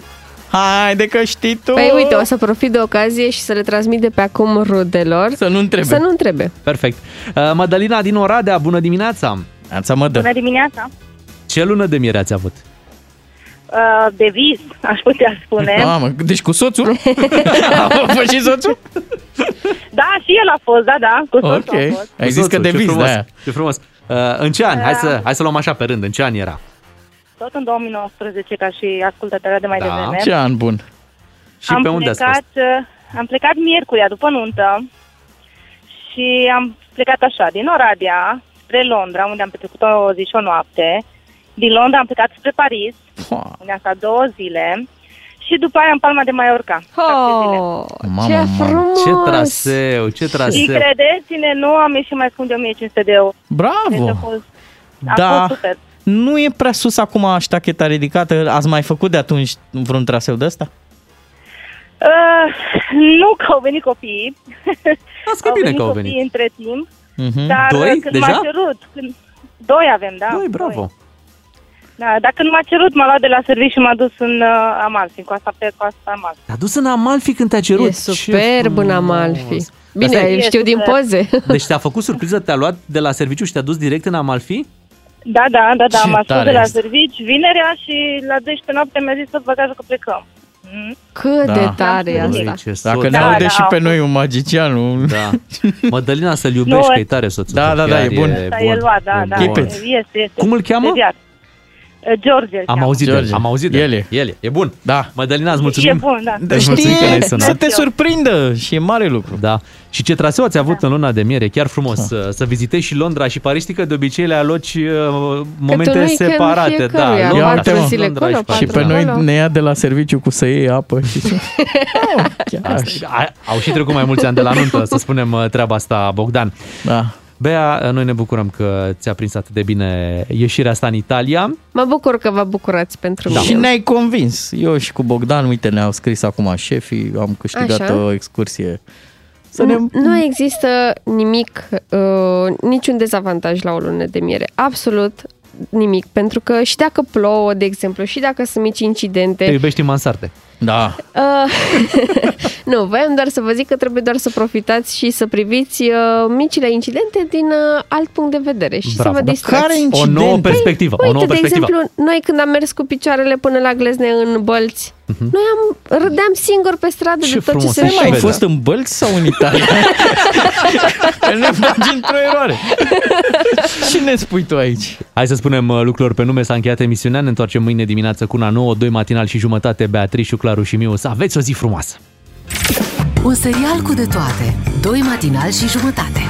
Haide că știi tu! Păi uite, o să profit de ocazie și să le transmit de pe acum rudelor. Să nu întrebe. Să nu întrebe. Perfect. Uh, Madalina din Oradea, bună dimineața! Ața mă dă. Bună dimineața! Ce lună de miere ați avut? Uh, de vis, aș putea spune. Mamă, deci cu soțul? a fost și soțul? Da, și el a fost, da, da, cu soțul Ok. a fost. Ai zis că Soțul, de ce vis, frumos, de-aia. Ce frumos. Uh, în ce an? Hai să, hai să luăm așa pe rând. În ce an era? Tot în 2019, ca și ascultătoarea de mai Da. devreme. Ce an bun. Și am pe unde ați plecat, uh, Am plecat miercuria după nuntă și am plecat așa, din Oradea spre Londra, unde am petrecut o zi și o noapte. Din Londra am plecat spre Paris, unde am stat două zile. Și după aia în Palma de Mallorca. Oh, Mamă, ce mamă, frumos! Ce traseu, ce Și traseu. credeți-ne, nu am ieșit mai scump de 1500 de euro. Deci a Bravo! fost, a Da. fost super. Nu e prea sus acum ștacheta ridicată. Ați mai făcut de atunci vreun traseu de ăsta? Uh, nu că au venit copiii. Las că au bine venit că au copiii venit. între timp. Mhm. Dar Doi? când Deja? m-a cerut, când... doi avem, da. Doi, bravo. Da, dar când m-a cerut, m-a luat de la serviciu și m-a dus în uh, Amalfi, cu asta pe coasta Amalfi. Te-a dus în Amalfi când te-a cerut. E superb în Amalfi. Bine, Asta e- îl știu din super. poze. Deci te-a făcut surpriză, te-a luat de la serviciu și te-a dus direct în Amalfi? Da, da, da, da, Ce m-a spus tare de la este. servici vinerea și la 12 noapte mi-a zis tot bagajul că plecăm. Mm. Cât Da. de tare e Băi, asta. ce soț. Dacă ne Da, aude da, și au pe fost. noi un magician, un... Da. Mădălina să-l iubești, Nu, că e tare soțul. Da, tău, da, da, chiar e bun. Asta e luat, da, E da. bun. Este, este. Cum îl cheamă? Deviat. Uh, George îl Am cheamă. auzit de el, George. am auzit de El e. El e, e bun. Da. Mădălina, îți E mulțumim. bun, da. Deci mulțumim că ne-ai sunat. să te surprindă și e mare lucru. Da. Și ce traseu ați avut în luna de miere, chiar frumos, să, să vizitezi și Londra și Paris, știi că de obicei le aloci uh, momente un weekend separate. Da, fiecăruia, Londra, patru Londra zile Londra acolo, și Și Paris. pe noi acolo. ne ia de la serviciu cu să iei apă și oh, chiar Asta- a- Au și trecut mai mulți ani de la nuntă, să spunem uh, treaba asta, Bogdan. Da. Bea, noi ne bucurăm că ți-a prins atât de bine ieșirea asta în Italia. Mă bucur că vă bucurați pentru Da. Și mine. ne-ai convins. Eu și cu Bogdan, uite, ne-au scris acum șefii, am câștigat Așa. o excursie. Să ne... Nu- Nu există nimic, uh, niciun dezavantaj la o lună de miere. Absolut nimic. Pentru că și dacă plouă, de exemplu, și dacă sunt mici incidente, Te iubești în mansarde. Da. Uh, nu, voiam doar să vă zic că trebuie doar să profitați și să priviți uh, micile incidente din uh, alt punct de vedere și Bravo. să vă Dar distrați. care O incidente? nouă perspectivă. o Uite, nouă de perspectivă. exemplu, noi când am mers cu picioarele până la glezne în bălți, noi am râdeam singur pe stradă Ce de tot frumos, ce se ai Ai mai vede. întâmplă. fost în Bălți sau în Italia? Că ne faci într-o eroare. Ce ne spui tu aici? Hai să spunem uh, lucrurilor pe nume, s-a încheiat emisiunea, ne întoarcem mâine dimineață cu una nouă, doi matinal și jumătate, Beatrice, Claru și Miu. Să aveți o zi frumoasă! Un serial cu de toate. Doi matinali și jumătate.